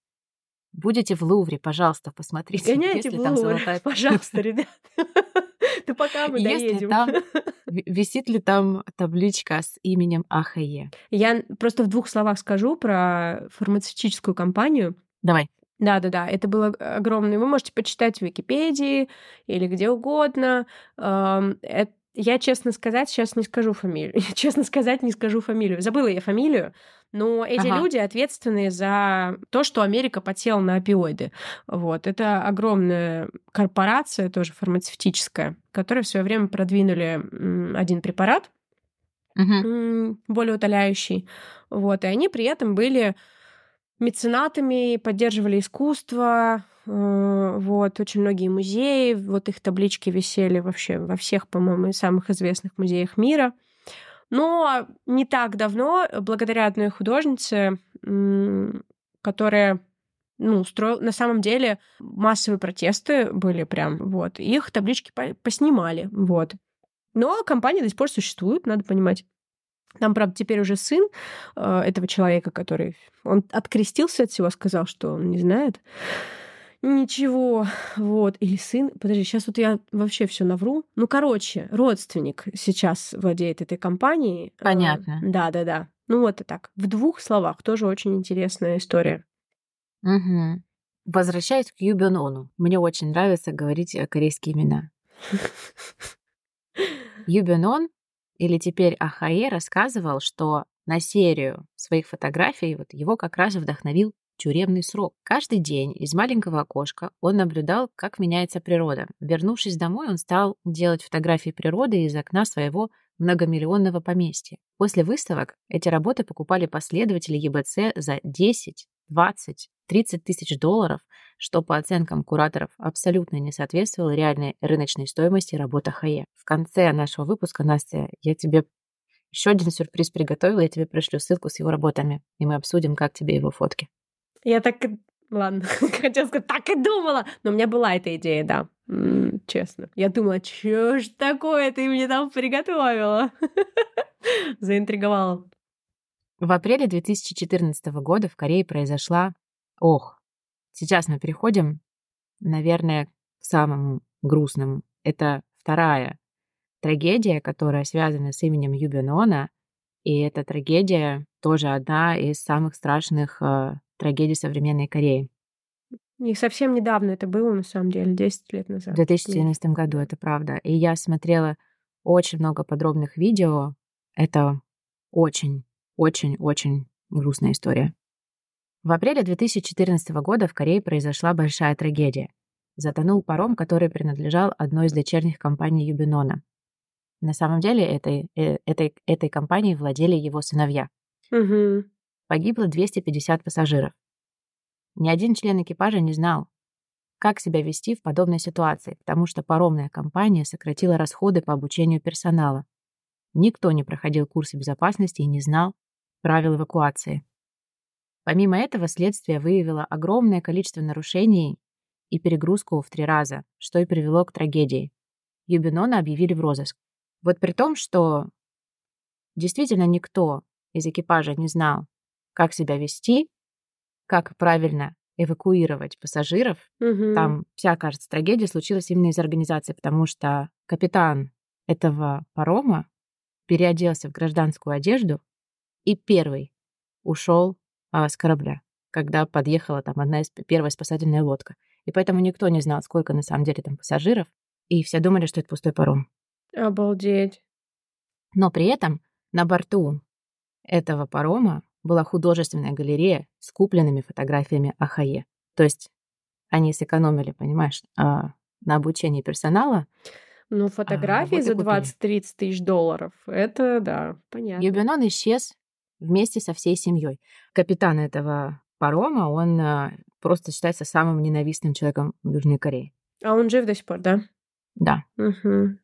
B: Будете в Лувре, пожалуйста, посмотрите,
A: Гоняйте в
B: там
A: Лувр,
B: золотая
A: пожалуйста, ребят. Да пока мы
B: Если
A: доедем.
B: там Висит ли там табличка с именем Ахае?
A: Я просто в двух словах скажу про фармацевтическую компанию.
B: Давай.
A: Да, да, да, это было огромное. Вы можете почитать в Википедии или где угодно. Эм, эт- Я, честно сказать, сейчас не скажу фамилию. Я, честно сказать, не скажу фамилию. Забыла я фамилию, но эти
B: Ага.
A: люди ответственны за то, что Америка подсела на опиоиды. Вот. Это огромная корпорация, тоже фармацевтическая, которая в свое время продвинули один препарат, м, более утоляющий. Вот. И они при этом были меценатами, поддерживали искусство, э, вот, очень многие музеи, вот их таблички висели вообще во всех, по-моему, самых известных музеях мира. Но не так давно, благодаря одной художнице, которая ну, устроил... На самом деле массовые протесты были прям, вот. Их таблички по поснимали, вот. Но компания до сих пор существует, надо понимать. Там, правда, теперь уже сын э, этого человека, который... Он открестился от всего, сказал, что он не знает ничего, вот, или сын, подожди, сейчас вот я вообще все навру. Ну, короче, родственник сейчас владеет этой компанией.
B: Э, Понятно.
A: Да, да, да. Ну, вот и так. В двух словах тоже очень интересная история.
B: Угу. Возвращаясь к Юбенону. Мне очень нравится говорить э, корейские имена. Юбенон, или теперь Ахае, рассказывал, что на серию своих фотографий вот его как раз вдохновил тюремный срок. Каждый день из маленького окошка он наблюдал, как меняется природа. Вернувшись домой, он стал делать фотографии природы из окна своего многомиллионного поместья. После выставок эти работы покупали последователи ЕБЦ за 10, 20, 30 тысяч долларов, что по оценкам кураторов абсолютно не соответствовало реальной рыночной стоимости работы Хае. В конце нашего выпуска, Настя, я тебе еще один сюрприз приготовила, я тебе пришлю ссылку с его работами, и мы обсудим, как тебе его фотки.
A: Я так... Ладно, хотела сказать, так и думала. Но у меня была эта идея, да. Честно. Я думала, что ж такое ты мне там приготовила? Заинтриговала.
B: В апреле 2014 года в Корее произошла... Ох, сейчас мы переходим, наверное, к самому грустному. Это вторая трагедия, которая связана с именем Юбинона, и эта трагедия тоже одна из самых страшных э, трагедий современной Кореи.
A: И совсем недавно это было, на самом деле, 10 лет назад.
B: В 2014 году, это правда. И я смотрела очень много подробных видео. Это очень очень-очень грустная история. В апреле 2014 года в Корее произошла большая трагедия. Затонул паром, который принадлежал одной из дочерних компаний Юбинона. На самом деле этой, э, этой, этой компанией владели его сыновья.
A: Угу.
B: Погибло 250 пассажиров. Ни один член экипажа не знал, как себя вести в подобной ситуации, потому что паромная компания сократила расходы по обучению персонала. Никто не проходил курсы безопасности и не знал, правил эвакуации. Помимо этого, следствие выявило огромное количество нарушений и перегрузку в три раза, что и привело к трагедии. Юбинона объявили в розыск. Вот при том, что действительно никто из экипажа не знал, как себя вести, как правильно эвакуировать пассажиров.
A: Угу.
B: Там вся, кажется, трагедия случилась именно из организации, потому что капитан этого парома переоделся в гражданскую одежду и первый ушел а, с корабля, когда подъехала там одна из первая спасательная лодка. И поэтому никто не знал, сколько на самом деле там пассажиров, и все думали, что это пустой паром.
A: Обалдеть.
B: Но при этом на борту этого парома была художественная галерея с купленными фотографиями Ахае. То есть они сэкономили, понимаешь, а, на обучении персонала.
A: Ну, фотографии а, вот за 20-30 тысяч долларов. Это, да, понятно.
B: Юбинон исчез вместе со всей семьей. Капитан этого парома, он а, просто считается самым ненавистным человеком в Южной Корее.
A: А он жив до сих пор, да?
B: Да.
A: Угу.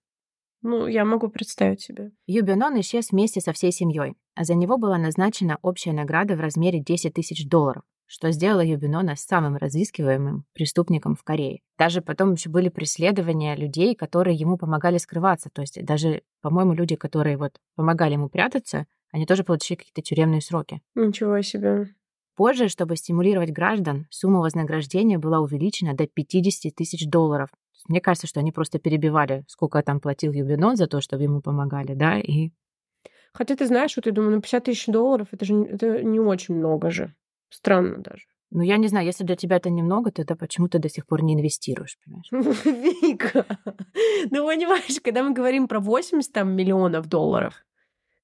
A: Ну, я могу представить себе.
B: Юбинон исчез вместе со всей семьей, а за него была назначена общая награда в размере 10 тысяч долларов, что сделало Юбинона самым разыскиваемым преступником в Корее. Даже потом еще были преследования людей, которые ему помогали скрываться. То есть даже, по-моему, люди, которые вот помогали ему прятаться, они тоже получили какие-то тюремные сроки.
A: Ничего себе.
B: Позже, чтобы стимулировать граждан, сумма вознаграждения была увеличена до 50 тысяч долларов. Мне кажется, что они просто перебивали, сколько там платил Юбинон за то, чтобы ему помогали, да, и...
A: Хотя ты знаешь, вот я думаю, ну 50 тысяч долларов, это же это не очень много же. Странно даже.
B: Ну, я не знаю, если для тебя это немного, то это почему ты до сих пор не инвестируешь, понимаешь?
A: Вика, ну, понимаешь, когда мы говорим про 80 там, миллионов долларов,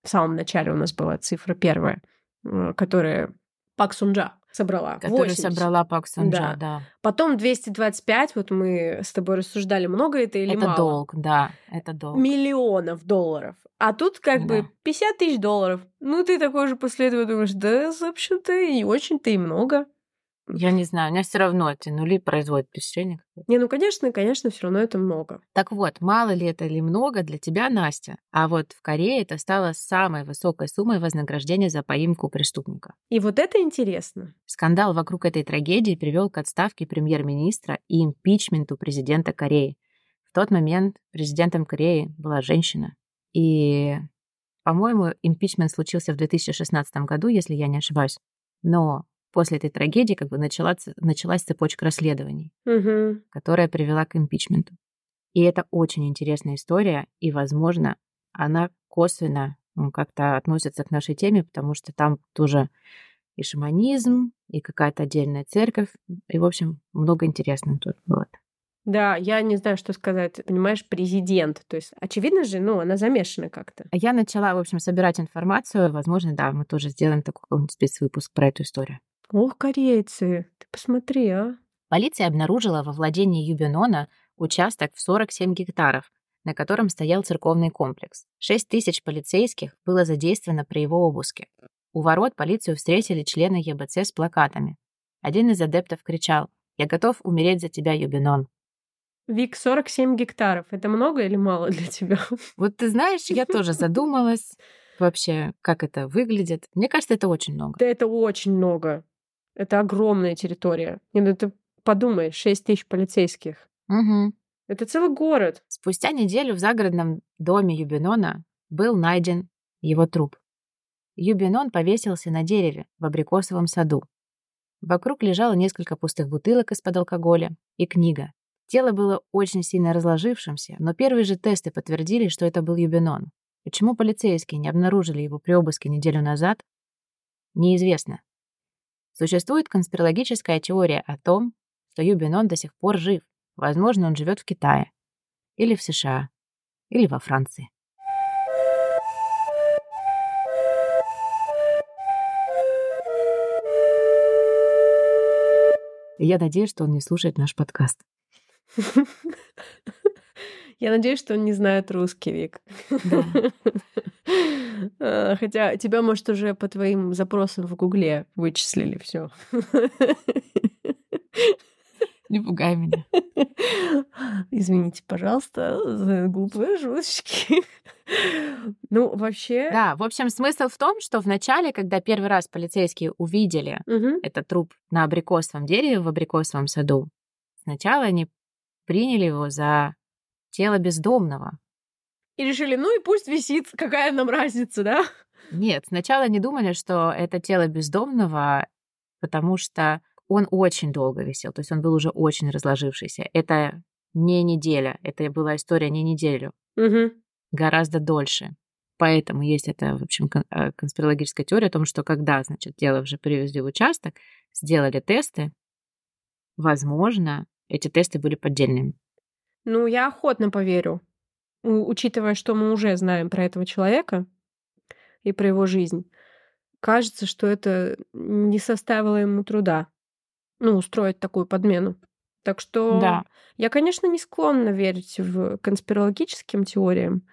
A: в самом начале у нас была цифра первая, э, которая Пак Сунджа собрала.
B: Которую 80. собрала Пак Сунджа, да. да.
A: Потом 225, вот мы с тобой рассуждали, много это или
B: это
A: мало?
B: Это долг, да, это долг.
A: Миллионов долларов. А тут как да. бы 50 тысяч долларов. Ну, ты такой же после этого думаешь, да, в общем-то, и очень-то и много.
B: Я не знаю, у меня все равно эти нули производят впечатление.
A: Не, ну, конечно, конечно, все равно это много.
B: Так вот, мало ли это или много для тебя, Настя. А вот в Корее это стало самой высокой суммой вознаграждения за поимку преступника.
A: И вот это интересно.
B: Скандал вокруг этой трагедии привел к отставке премьер-министра и импичменту президента Кореи. В тот момент президентом Кореи была женщина. И, по-моему, импичмент случился в 2016 году, если я не ошибаюсь. Но после этой трагедии как бы началась, началась цепочка расследований,
A: Угу.
B: которая привела к импичменту. И это очень интересная история, и, возможно, она косвенно ну, как-то относится к нашей теме, потому что там тоже и шаманизм, и какая-то отдельная церковь, и, в общем, много интересного тут было.
A: Да, я не знаю, что сказать. Понимаешь, президент. То есть, очевидно же, ну, она замешана как-то.
B: Я начала, в общем, собирать информацию. Возможно, да, мы тоже сделаем такой спецвыпуск про эту историю.
A: Ох, корейцы, ты посмотри, а.
B: Полиция обнаружила во владении Юбинона участок в 47 гектаров, на котором стоял церковный комплекс. 6 тысяч полицейских было задействовано при его обыске. У ворот полицию встретили члены ЕБЦ с плакатами. Один из адептов кричал «Я готов умереть за тебя, Юбинон».
A: Вик, 47 гектаров. Это много или мало для тебя?
B: Вот ты знаешь, я тоже задумалась вообще, как это выглядит. Мне кажется, это очень много.
A: Да это очень много. Это огромная территория. Не, ну ты подумай, 6 тысяч полицейских.
B: Мгм.
A: Это целый город.
B: Спустя неделю в загородном доме Юбинона был найден его труп. Юбинон повесился на дереве в абрикосовом саду. Вокруг лежало несколько пустых бутылок из-под алкоголя и книга. Тело было очень сильно разложившимся, но первые же тесты подтвердили, что это был Юбинон. Почему полицейские не обнаружили его при обыске неделю назад, неизвестно. Существует конспирологическая теория о том, что Юбинон до сих пор жив. Возможно, он живет в Китае, или в США, или во Франции. Я надеюсь, что он не слушает наш подкаст.
A: Я надеюсь, что он не знает русский, Вик.
B: Да.
A: А, Хотя тебя, может, уже по твоим запросам в Гугле вычислили все.
B: Не пугай меня.
A: Извините, пожалуйста, за глупые шуточки. Ну, вообще...
B: Да, в общем, смысл в том, что вначале, когда первый раз полицейские увидели
A: Мгм.
B: этот труп на абрикосовом дереве в абрикосовом саду, сначала они приняли его за тело бездомного.
A: И решили, ну и пусть висит, какая нам разница, да?
B: Нет, сначала они думали, что это тело бездомного, потому что он очень долго висел, то есть он был уже очень разложившийся. Это не неделя, это была история не неделю,
A: Мгм.
B: гораздо дольше. Поэтому есть эта, в общем, э, конспирологическая теория о том, что когда, значит, тело уже привезли в участок, сделали тесты, возможно, эти тесты были поддельными.
A: Ну, я охотно поверю, учитывая, что мы уже знаем про этого человека и про его жизнь. Кажется, что это не составило ему труда, ну, устроить такую подмену. Так что
B: Да.
A: я, конечно, не склонна верить в конспирологическим теориям,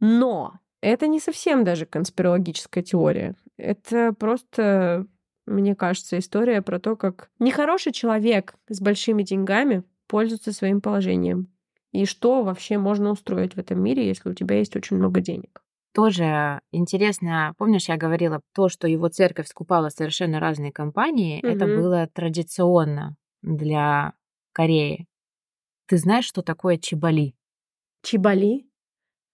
A: но это не совсем даже конспирологическая теория. Это просто, мне кажется, история про то, как нехороший человек с большими деньгами пользуется своим положением. И что вообще можно устроить в этом мире, если у тебя есть очень много денег.
B: Тоже интересно, помнишь, я говорила, то, что его церковь скупала совершенно разные компании, это
A: Мгм.
B: было традиционно для Кореи. Ты знаешь, что такое чебали?
A: Чибали?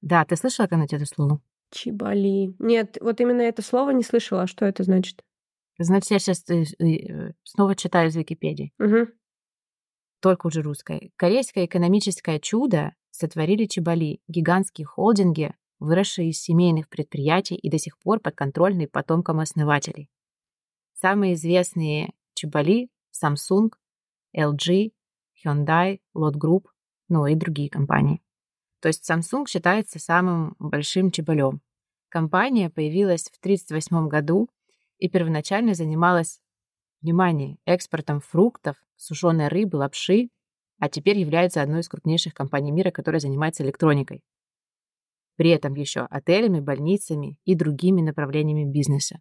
B: Да, ты слышала когда-нибудь это слово?
A: Чибали. Нет, вот именно это слово не слышала. А что это значит?
B: Значит, я сейчас снова читаю из Википедии,
A: Мгм.
B: Только уже русское. Корейское экономическое чудо сотворили чебали, гигантские холдинги, выросшие из семейных предприятий и до сих пор подконтрольные потомкам основателей. Самые известные чебали — Samsung, LG, Hyundai, Lot Group, ну и другие компании. То есть Samsung считается самым большим чебалем. Компания появилась в 1938 году и первоначально занималась, внимание, экспортом фруктов, сушеной рыбы, лапши, а теперь является одной из крупнейших компаний мира, которая занимается электроникой. При этом еще отелями, больницами и другими направлениями бизнеса.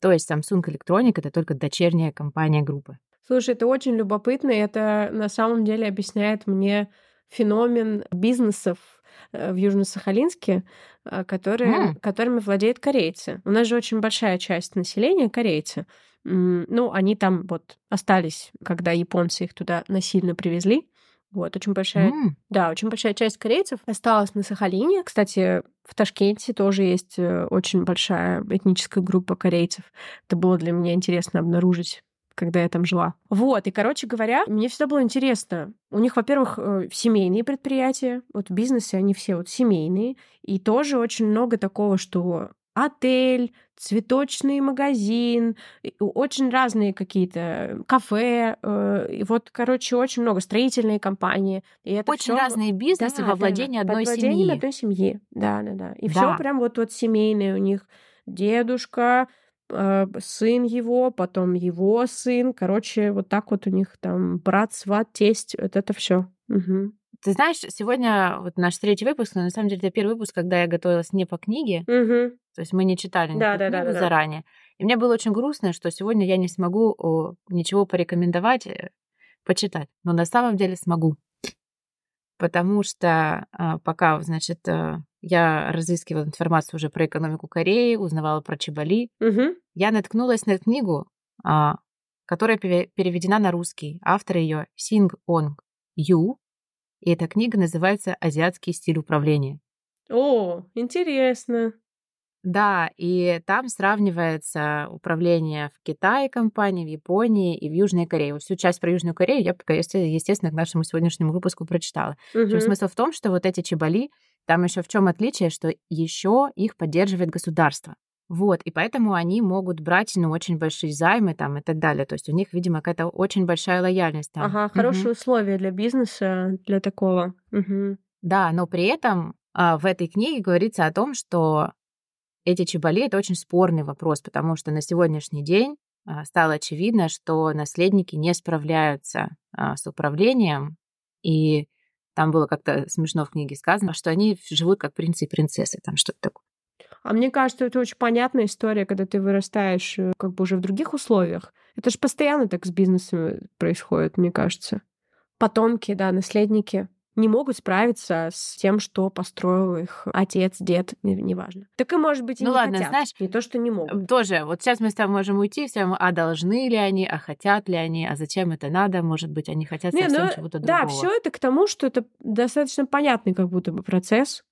B: То есть Samsung Electronic — это только дочерняя компания группы.
A: Слушай, это очень любопытно, и это на самом деле объясняет мне феномен бизнесов э, в Южно-Сахалинске, э, которые, mm. которыми владеют корейцы. У нас же очень большая часть населения корейцы. Ну, они там вот остались, когда японцы их туда насильно привезли. Вот, очень большая, mm. да, очень большая часть корейцев осталась на Сахалине. Кстати, в Ташкенте тоже есть э, очень большая этническая группа корейцев. Это было для меня интересно обнаружить когда я там жила. Вот, и, короче говоря, мне всегда было интересно. У них, во-первых, э, семейные предприятия, вот в бизнесе они все вот семейные, и тоже очень много такого, что отель, цветочный магазин, очень разные какие-то кафе, э, и вот, короче, очень много строительные компании. И это
B: очень всё... разные бизнесы да, во владении да, одной
A: семьи. одной семьи, да, да, да. И да. все прям вот вот семейные у них дедушка, э, сын его, потом его сын, короче, вот так вот у них там брат, сват, тесть, вот это все. Угу.
B: Ты знаешь, сегодня вот наш третий выпуск, но на самом деле это первый выпуск, когда я готовилась не по книге. Угу. То есть мы не читали да, да, книгу да, да, заранее. И мне было очень грустно, что сегодня я не смогу ничего порекомендовать, э, почитать. Но на самом деле смогу. Потому что а, пока, значит, а, я разыскивала информацию уже про экономику Кореи, узнавала про Чебали, угу. я наткнулась на книгу, а, которая переведена на русский. Автор ее Синг Онг Ю. И эта книга называется «Азиатский стиль управления».
A: О, интересно.
B: Да, и там сравнивается управление в Китае компании, в Японии и в Южной Корее. Всю часть про Южную Корею я, естественно, к нашему сегодняшнему выпуску прочитала. Угу. Смысл в том, что вот эти чебали, там еще в чем отличие, что еще их поддерживает государство. Вот, и поэтому они могут брать, ну, очень большие займы там и так далее. То есть у них, видимо, какая-то очень большая лояльность там.
A: Ага, хорошие угу. условия для бизнеса, для такого. Угу.
B: Да, но при этом а, в этой книге говорится о том, что эти чебали — это очень спорный вопрос, потому что на сегодняшний день а, стало очевидно, что наследники не справляются а, с управлением, и там было как-то смешно в книге сказано, что они живут как принцы и принцессы, там что-то такое.
A: А мне кажется, это очень понятная история, когда ты вырастаешь э, как бы уже в других условиях. Это же постоянно так с бизнесом происходит, мне кажется. Потомки, да, наследники не могут справиться с тем, что построил их отец, дед, неважно. Так и, может быть, и
B: ну,
A: не
B: ладно,
A: хотят.
B: знаешь,
A: не то, что не могут.
B: Тоже, вот сейчас мы с тобой можем уйти, все, а должны ли они, а хотят ли они, а зачем это надо, может быть, они хотят не, совсем ну, чего-то
A: да,
B: другого.
A: Да, все это к тому, что это достаточно понятный как будто бы процесс,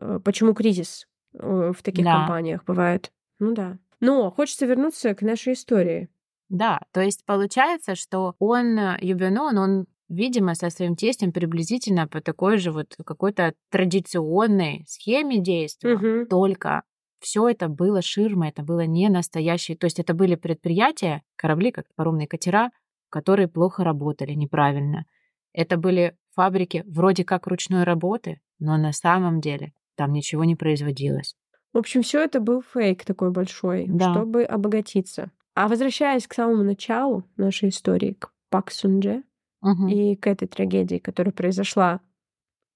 A: э, почему кризис в таких да. компаниях бывает. Ну да. Но хочется вернуться к нашей истории.
B: Да, то есть получается, что он, э, Юбенон, он видимо, со своим тестем приблизительно по такой же вот какой-то традиционной схеме действия, угу. только все это было ширмой, это было не настоящее. То есть это были предприятия, корабли, как паромные катера, которые плохо работали, неправильно. Это были фабрики вроде как ручной работы, но на самом деле там ничего не производилось.
A: В общем, все это был фейк такой большой, да. чтобы обогатиться. А возвращаясь к самому началу нашей истории, к Пак Сунже, угу. и к этой трагедии, которая произошла,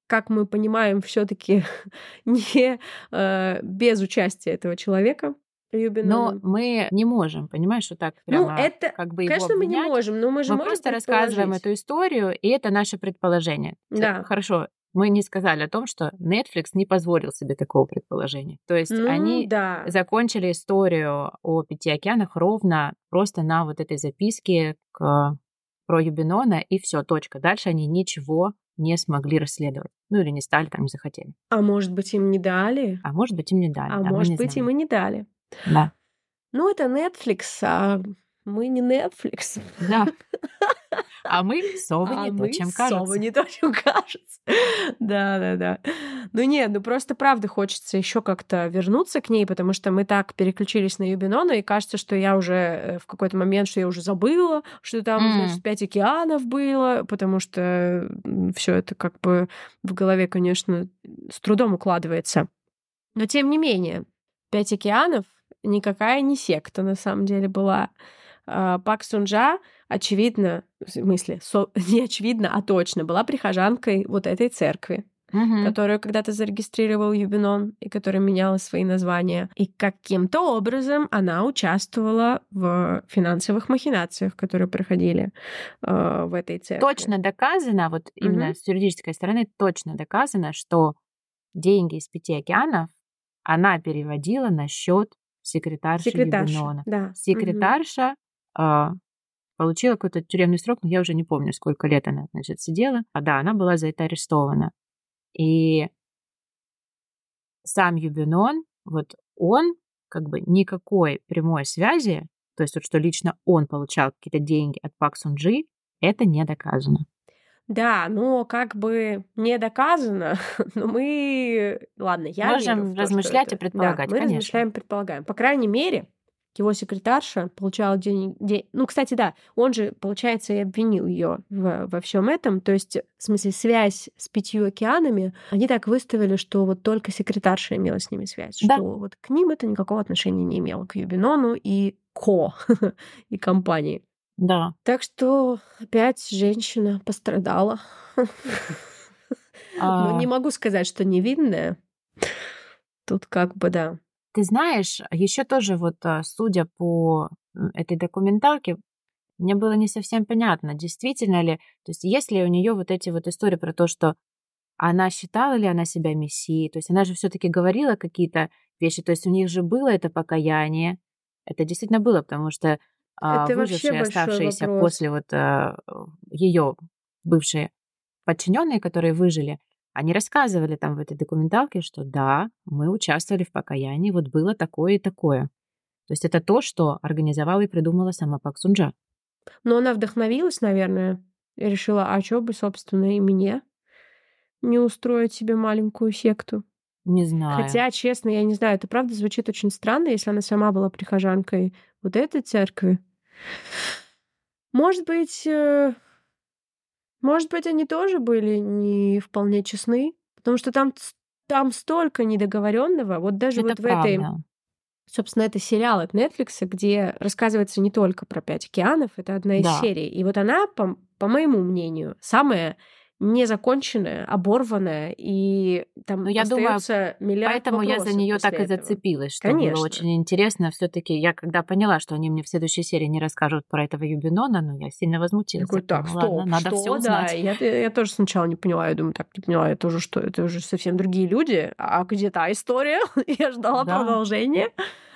A: как мы понимаем, все-таки не э, без участия этого человека.
B: Юбиновым. Но мы не можем, понимаешь, что так ну, прямо,
A: ну, это,
B: как бы
A: конечно,
B: его
A: мы не можем, но мы же
B: мы просто рассказываем эту историю, и это наше предположение.
A: Да.
B: Хорошо, мы не сказали о том, что Netflix не позволил себе такого предположения. То есть ну, они
A: да.
B: закончили историю о пяти океанах ровно просто на вот этой записке к про Юбинона, и все, точка. Дальше они ничего не смогли расследовать. Ну или не стали, там не захотели.
A: А может быть, им не дали?
B: А может быть, им не дали.
A: А
B: да,
A: может быть,
B: знаем.
A: им и не дали.
B: Да.
A: Ну, это Netflix, а мы не Netflix.
B: Да. А мы совы а не
A: мы
B: то, чем кажется.
A: Совы не то, чем кажется. Да, да, да. Ну нет, ну просто правда хочется еще как-то вернуться к ней, потому что мы так переключились на Юбинона, и кажется, что я уже э, в какой-то момент, что я уже забыла, что там, mm. значит, пять океанов было, потому что все это как бы в голове, конечно, с трудом укладывается. Но тем не менее, пять океанов никакая не секта на самом деле была. А, Пак Сунжа, очевидно, в смысле, со, не очевидно, а точно, была прихожанкой вот этой церкви.
B: Мгм.
A: которую когда-то зарегистрировал Юбинон и которая меняла свои названия. И каким-то образом она участвовала в финансовых махинациях, которые проходили э, в этой церкви.
B: Точно доказано, вот именно
A: Мгм.
B: с юридической стороны, точно доказано, что деньги из пяти океанов она переводила на счет секретарши
A: Секретарша,
B: Юбинона.
A: да.
B: Секретарша а, получила какой-то тюремный срок, но я уже не помню, сколько лет она, значит, сидела. А да, она была за это арестована. И сам Юбинон, вот он как бы никакой прямой связи, то есть вот что лично он получал какие-то деньги от Пак Сунджи, это не доказано.
A: Да, но как бы не доказано, но мы... Ладно, я
B: Можем
A: верю в то,
B: размышлять и предполагать,
A: Да, мы
B: конечно.
A: размышляем, предполагаем. По крайней мере, его секретарша получала денег... де- Ну, кстати, да, он же, получается, и обвинил ее во всем этом. То есть, в смысле, связь с пятью океанами, они так выставили, что вот только секретарша имела с ними связь.
B: Да.
A: Что вот к ним это никакого отношения не имело, к Юбинону и Ко, и компании.
B: Да.
A: Так что опять женщина пострадала.
B: А,
A: Ну, не могу сказать, что невинная. Тут как бы да.
B: Ты знаешь, еще тоже вот, а, судя по этой документалке, мне было не совсем понятно, действительно ли, то есть есть ли у нее вот эти вот истории про то, что она считала ли она себя мессией, то есть она же все-таки говорила какие-то вещи, то есть у них же было это покаяние, это действительно было, потому что а, выжившие, оставшиеся
A: вопрос.
B: после вот ее бывшие подчиненные, которые выжили, они рассказывали там в этой документалке, что да, мы участвовали в покаянии, вот было такое и такое. То есть это то, что организовала и придумала сама Пак Сунджа.
A: Но она вдохновилась, наверное, и решила, а чё бы, собственно, и мне не устроить себе маленькую секту.
B: Не знаю.
A: Хотя, честно, я не знаю, это правда звучит очень странно, если она сама была прихожанкой вот этой церкви. Может быть, э, может быть, они тоже были не вполне честны, потому что там, там столько недоговоренного. Вот даже
B: это
A: вот в этой
B: правда.
A: Собственно, это сериал от Netflix, где рассказывается не только про пять океанов, это одна из
B: Да.
A: серий. И вот она, по, по моему мнению, самая незаконченная, оборванная, и там
B: Ну, я думаю,
A: миллиард
B: Поэтому я за нее так и
A: этого.
B: зацепилась, что
A: Конечно.
B: было очень интересно. Все-таки я когда поняла, что они мне в следующей серии не расскажут про этого Юбинона, ну, я сильно возмутилась.
A: Такой, так,
B: подумала,
A: стоп,
B: ладно, надо
A: что?
B: все
A: Да,
B: узнать.
A: я, я тоже сначала не поняла, я думаю, так, не поняла, это уже что, это уже совсем другие люди, а где та история? я ждала
B: Да.
A: продолжения,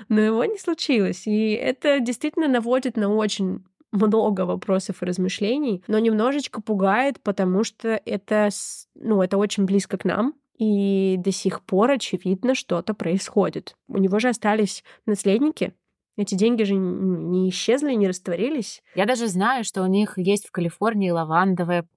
A: но его не случилось, и это действительно наводит на очень много вопросов и размышлений, но немножечко пугает, потому что это, ну, это очень близко к нам, и до сих пор, очевидно, что-то происходит. У него же остались наследники, эти деньги же не исчезли, не растворились.
B: Я даже знаю, что у них есть в Калифорнии лавандовая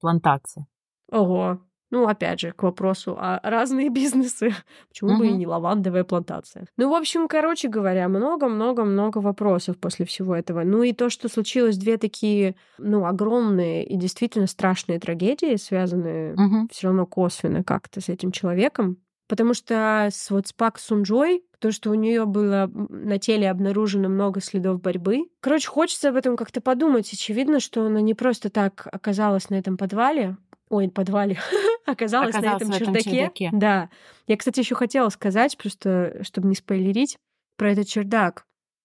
B: плантация.
A: Ого. Ну, опять же, к вопросу о разные бизнесы. Почему бы и не лавандовая плантация? Ну, в общем, короче говоря, много-много-много вопросов после всего этого. Ну и то, что случилось две такие, ну, огромные и действительно страшные трагедии, связанные
B: Мгм.
A: все равно косвенно как-то с этим человеком. Потому что с вот с Пак Сунджой, то, что у нее было на теле обнаружено много следов борьбы. Короче, хочется об этом как-то подумать. Очевидно, что она не просто так оказалась на этом подвале. Ой, подвале. оказалась на этом
B: этом
A: чердаке.
B: чердаке.
A: Да. Я, кстати, еще хотела сказать, просто чтобы не спойлерить, про этот чердак.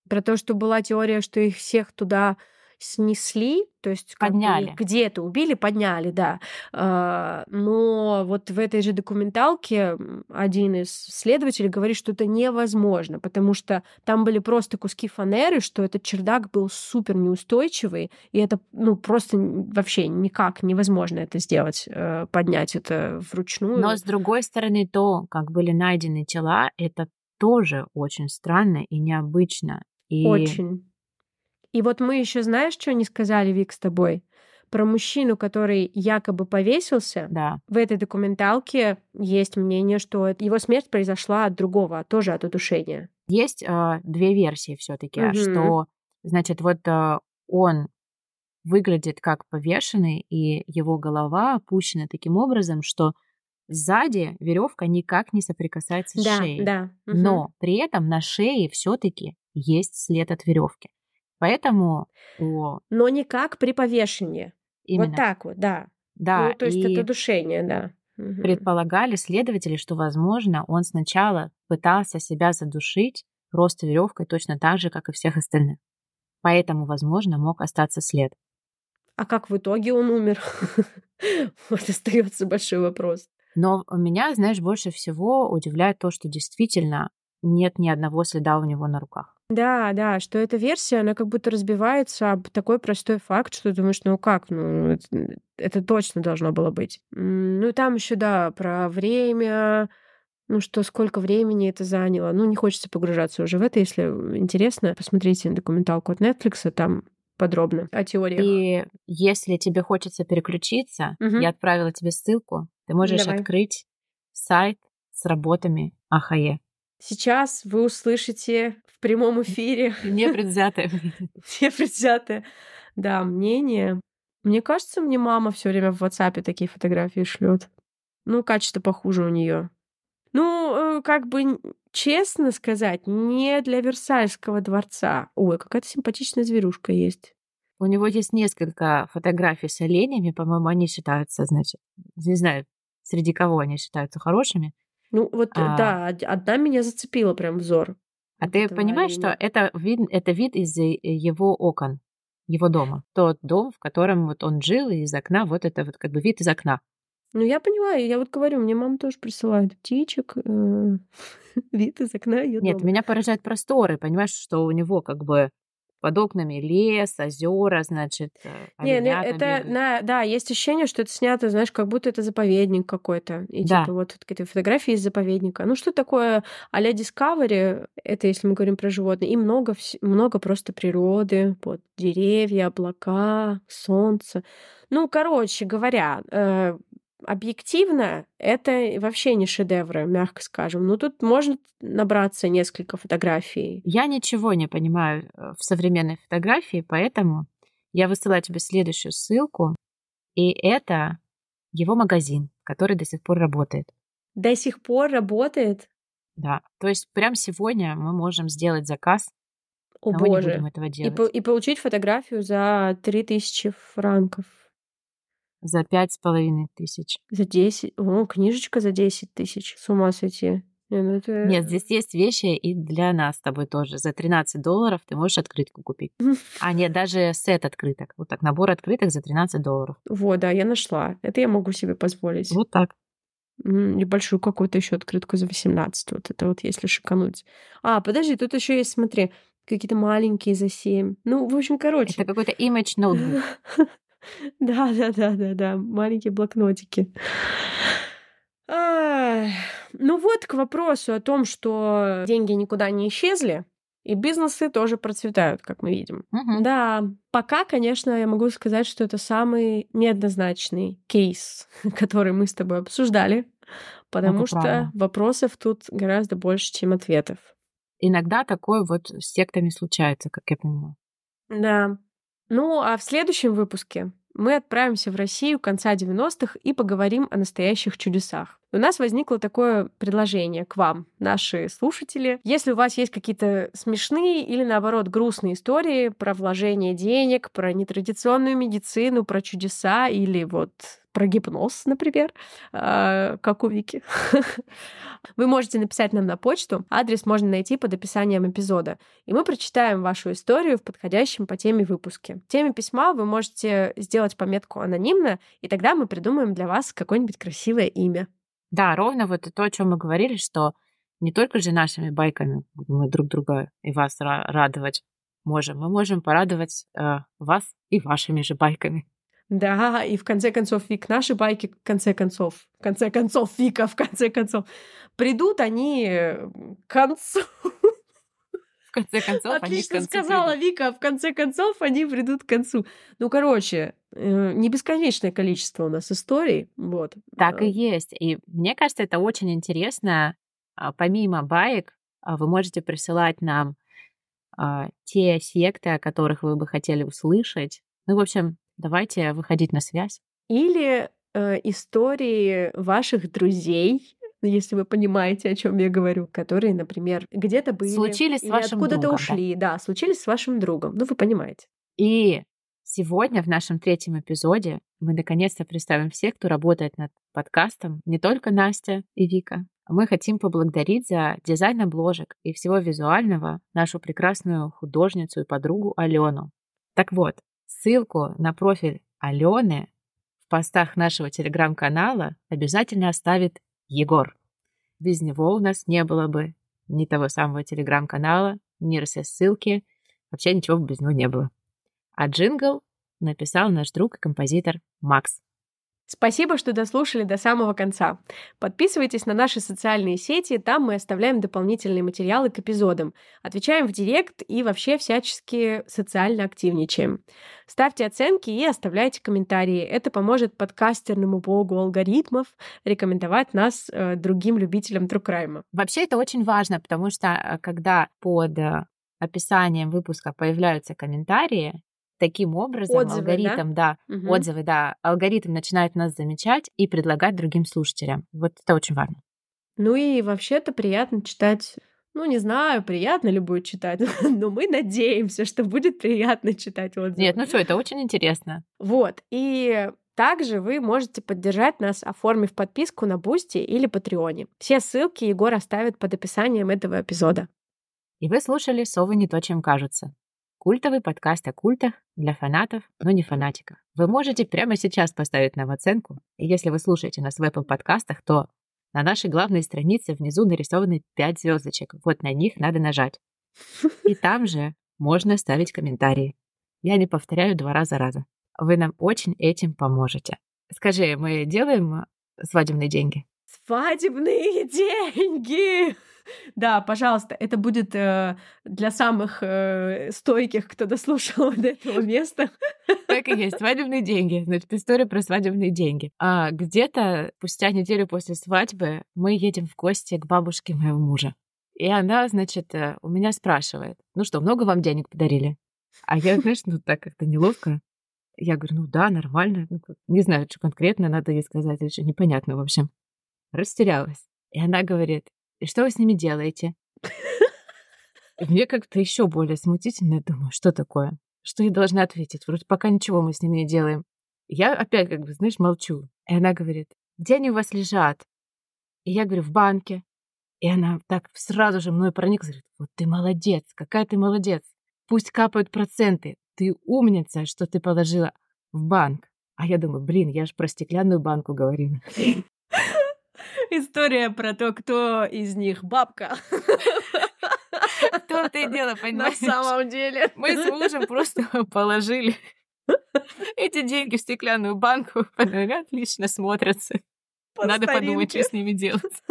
A: Про то, что была теория, что их всех туда снесли, то есть
B: Подняли.
A: где-то убили, подняли, да. А, Но вот в этой же документалке один из следователей говорит, что это невозможно, потому что там были просто куски фанеры, что этот чердак был супер неустойчивый, и это ну просто вообще никак невозможно это сделать, э, поднять это вручную.
B: Но с другой стороны, то, как были найдены тела, это тоже очень странно и необычно. И
A: Очень. И вот мы еще знаешь, что не сказали, Вик, с тобой? Про мужчину, который якобы повесился.
B: да,
A: В этой документалке есть мнение, что его смерть произошла от другого, тоже от удушения.
B: есть а, две версии все-таки,
A: Мгм.
B: что, значит, вот а, он выглядит как повешенный, и его голова опущена таким образом, что сзади веревка никак не соприкасается с
A: Да,
B: шеей.
A: да. мгм.
B: Но при этом на шее все-таки есть след от веревки. Поэтому о,
A: Но не как при повешении.
B: именно
A: Вот так вот, да.
B: да,
A: ну, то есть
B: и
A: это удушение, да.
B: Предполагали следователи, что, возможно, он сначала пытался себя задушить просто веревкой точно так же, как и всех остальных. Поэтому, возможно, мог остаться след.
A: А как в итоге он умер? Вот остается большой вопрос.
B: Но меня, знаешь, больше всего удивляет то, что действительно нет ни одного следа у него на руках.
A: Да, да, что эта версия, она как будто разбивается об такой простой факт, что думаешь, ну как, ну это, это точно должно было быть. Ну там еще, да, про время, ну что, сколько времени это заняло. Ну не хочется погружаться уже в это, если интересно, посмотрите документалку от Netflix, там подробно о теориях.
B: И если тебе хочется переключиться,
A: Мгм.
B: я отправила тебе ссылку, ты можешь
A: Давай.
B: открыть сайт с работами АХЕ.
A: Сейчас вы услышите в прямом эфире
B: Непредвзятое.
A: непредвзятое, да, мнение. Мне кажется, мне мама все время в WhatsApp такие фотографии шлет. Ну, качество похуже у нее. Ну, э, как бы честно сказать, не для Версальского дворца. Ой, какая-то симпатичная зверушка есть.
B: У него есть несколько фотографий с оленями, по-моему, они считаются, значит, не знаю, среди кого они считаются хорошими.
A: Ну, вот, э,
B: А.
A: да, од- одна меня зацепила прям взор.
B: А ты понимаешь, что это вид, это вид из э, его окон, его дома. Тот дом, в котором вот он жил, и из окна вот это вот как бы вид из окна.
A: Ну, я понимаю, я вот говорю, мне мама тоже присылает птичек, э, вид из окна ее
B: Нет,
A: дома.
B: меня поражают просторы, понимаешь, что у него как бы под окнами лес, озера, значит, э,
A: Не, ну, это, на, да, есть ощущение, что это снято, знаешь, как будто это заповедник какой-то. И
B: Да.
A: типа вот какие-то фотографии из заповедника. Ну, что такое а-ля Discovery, это если мы говорим про животных, и много, много просто природы, вот, деревья, облака, солнце. Ну, короче говоря, э, объективно это вообще не шедевры, мягко скажем. Ну, тут можно набраться несколько фотографий.
B: Я ничего не понимаю э, в современной фотографии, поэтому я высылаю тебе следующую ссылку, и это его магазин, который до сих пор работает.
A: До сих пор работает.
B: Да, то есть прямо сегодня мы можем сделать заказ,
A: О
B: но мы не
A: боже.
B: будем этого
A: И,
B: делать.
A: по- и получить фотографию за 3000 франков.
B: За пять с половиной тысяч.
A: За 10. О, книжечка за 10 тысяч. С ума сойти. Не, ну это...
B: Нет, здесь есть вещи и для нас с тобой тоже. За 13 долларов ты можешь открытку купить. А нет, даже сет открыток. Вот так, набор открыток за 13 долларов.
A: Вот, да, я нашла. Это я могу себе позволить.
B: Вот так.
A: Небольшую какую-то еще открытку за 18. Вот это вот если шикануть. А, подожди, тут еще есть, смотри, какие-то маленькие за 7. Ну, в общем, короче.
B: Это какой-то image ноутбук.
A: Да, да, да, да, да. Маленькие блокнотики. Ну вот к вопросу о том, что деньги никуда не исчезли, и бизнесы тоже процветают, как мы видим.
B: Мгм.
A: Да, пока, конечно, я могу сказать, что это самый неоднозначный кейс, который мы с тобой обсуждали, потому
B: Это
A: что
B: правда.
A: вопросов тут гораздо больше, чем ответов.
B: Иногда такое вот с сектами случается, как я понимаю.
A: Да. Ну, а в следующем выпуске мы отправимся в Россию конца 90-х и поговорим о настоящих чудесах. У нас возникло такое предложение к вам, наши слушатели. Если у вас есть какие-то смешные или, наоборот, грустные истории про вложение денег, про нетрадиционную медицину, про чудеса или вот про гипноз, например, э, как у Вики, вы можете написать нам на почту. Адрес можно найти под описанием эпизода и мы прочитаем вашу историю в подходящем по теме выпуске. В теме письма вы можете сделать пометку анонимно, и тогда мы придумаем для вас какое-нибудь красивое имя.
B: Да, ровно вот то, о чем мы говорили, что не только же нашими байками мы друг друга и вас ра- радовать можем, мы можем порадовать э, вас и вашими же байками.
A: Да, и в конце концов, Вик, наши байки, в конце концов, в конце концов, Вика, в конце концов, придут они э, к концу.
B: В конце концов, они к
A: Отлично
B: концу
A: сказала
B: придут.
A: Вика, в конце концов они придут к концу. Ну, короче, э, не бесконечное количество у нас историй, вот.
B: Так
A: Э,
B: и есть. И мне кажется, это очень интересно. А, Помимо баек, а, вы можете присылать нам а, те секты, о которых вы бы хотели услышать. Ну, в общем, давайте выходить на связь.
A: Или э, истории ваших друзей, если вы понимаете, о чем я говорю, которые, например, где-то были.
B: Случились с вашим
A: откуда-то
B: другом, да.
A: ушли. Да. случились с вашим другом. Ну, вы понимаете.
B: И сегодня в нашем третьем эпизоде мы наконец-то представим всех, кто работает над подкастом не только Настя и Вика. Мы хотим поблагодарить за дизайн обложек и всего визуального нашу прекрасную художницу и подругу Алену. Так вот, ссылку на профиль Алены в постах нашего телеграм-канала обязательно оставит Егор. Без него у нас не было бы ни того самого телеграм-канала, ни RSS-ссылки, вообще ничего бы без него не было. А джингл написал наш друг и композитор Макс.
A: Спасибо, что дослушали до самого конца. Подписывайтесь на наши социальные сети, там мы оставляем дополнительные материалы к эпизодам, отвечаем в директ и вообще всячески социально активничаем. Ставьте оценки и оставляйте комментарии. Это поможет подкастерному богу алгоритмов рекомендовать нас э, другим любителям трукрайма.
B: Вообще это очень важно, потому что э, когда под э, описанием выпуска появляются комментарии, таким образом отзывы, алгоритм, да, да угу. отзывы, да, алгоритм начинает нас замечать и предлагать другим слушателям. Вот это очень важно.
A: Ну и вообще-то приятно читать ну, не знаю, приятно ли будет читать, но мы надеемся, что будет приятно читать отзывы.
B: Нет, ну что, это очень интересно.
A: Вот, и также вы можете поддержать нас, оформив подписку на Boosty или Patreon е. Все ссылки Егор оставит под описанием этого эпизода.
B: И вы слушали «Совы не то, чем кажутся». Культовый подкаст о культах для фанатов, но не фанатиков. Вы можете прямо сейчас поставить нам оценку. И если вы слушаете нас в Apple подкастах, то на нашей главной странице внизу нарисованы 5 звездочек. Вот на них надо нажать. И там же можно ставить комментарии. Я не повторяю два раза раза. Вы нам очень этим поможете. Скажи, мы делаем свадебные деньги?
A: Свадебные деньги! Да, пожалуйста, это будет э, для самых э, стойких, кто дослушал до этого места.
B: Так и есть, свадебные деньги. Значит, история про свадебные деньги. А где-то спустя неделю после свадьбы мы едем в гости к бабушке моего мужа. И она, значит, э, у меня спрашивает, ну что, много вам денег подарили? А я, знаешь, ну так как-то неловко. Я говорю, ну да, нормально. Ну, не знаю, что конкретно надо ей сказать, что непонятно, в общем. Растерялась. И она говорит, и что вы с ними делаете? мне как-то еще более смутительно. Я думаю, что такое? Что я должна ответить? Вроде пока ничего мы с ними не делаем. Я опять, как бы, знаешь, молчу. И она говорит, где они у вас лежат? И я говорю, в банке. И она так сразу же мной проникла, говорит, вот ты молодец, какая ты молодец. Пусть капают проценты. Ты умница, что ты положила в банк. А я думаю, блин, я же про стеклянную банку говорила.
A: История про то, кто из них бабка.
B: То ты дело, понимаешь?
A: На самом деле.
B: Мы с мужем просто положили эти деньги в стеклянную банку. Отлично смотрятся. По Надо старинке. подумать, что с ними делать.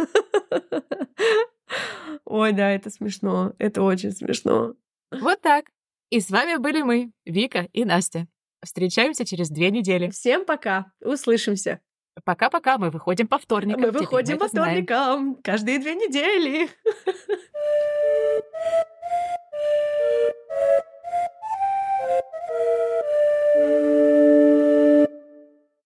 A: Ой, да, это смешно. Это очень смешно.
B: Вот так. И с вами были мы, Вика и Настя. Встречаемся через две недели.
A: Всем пока. Услышимся.
B: Пока-пока, мы выходим по вторникам.
A: Мы выходим мы по вторникам знаем. каждые две недели.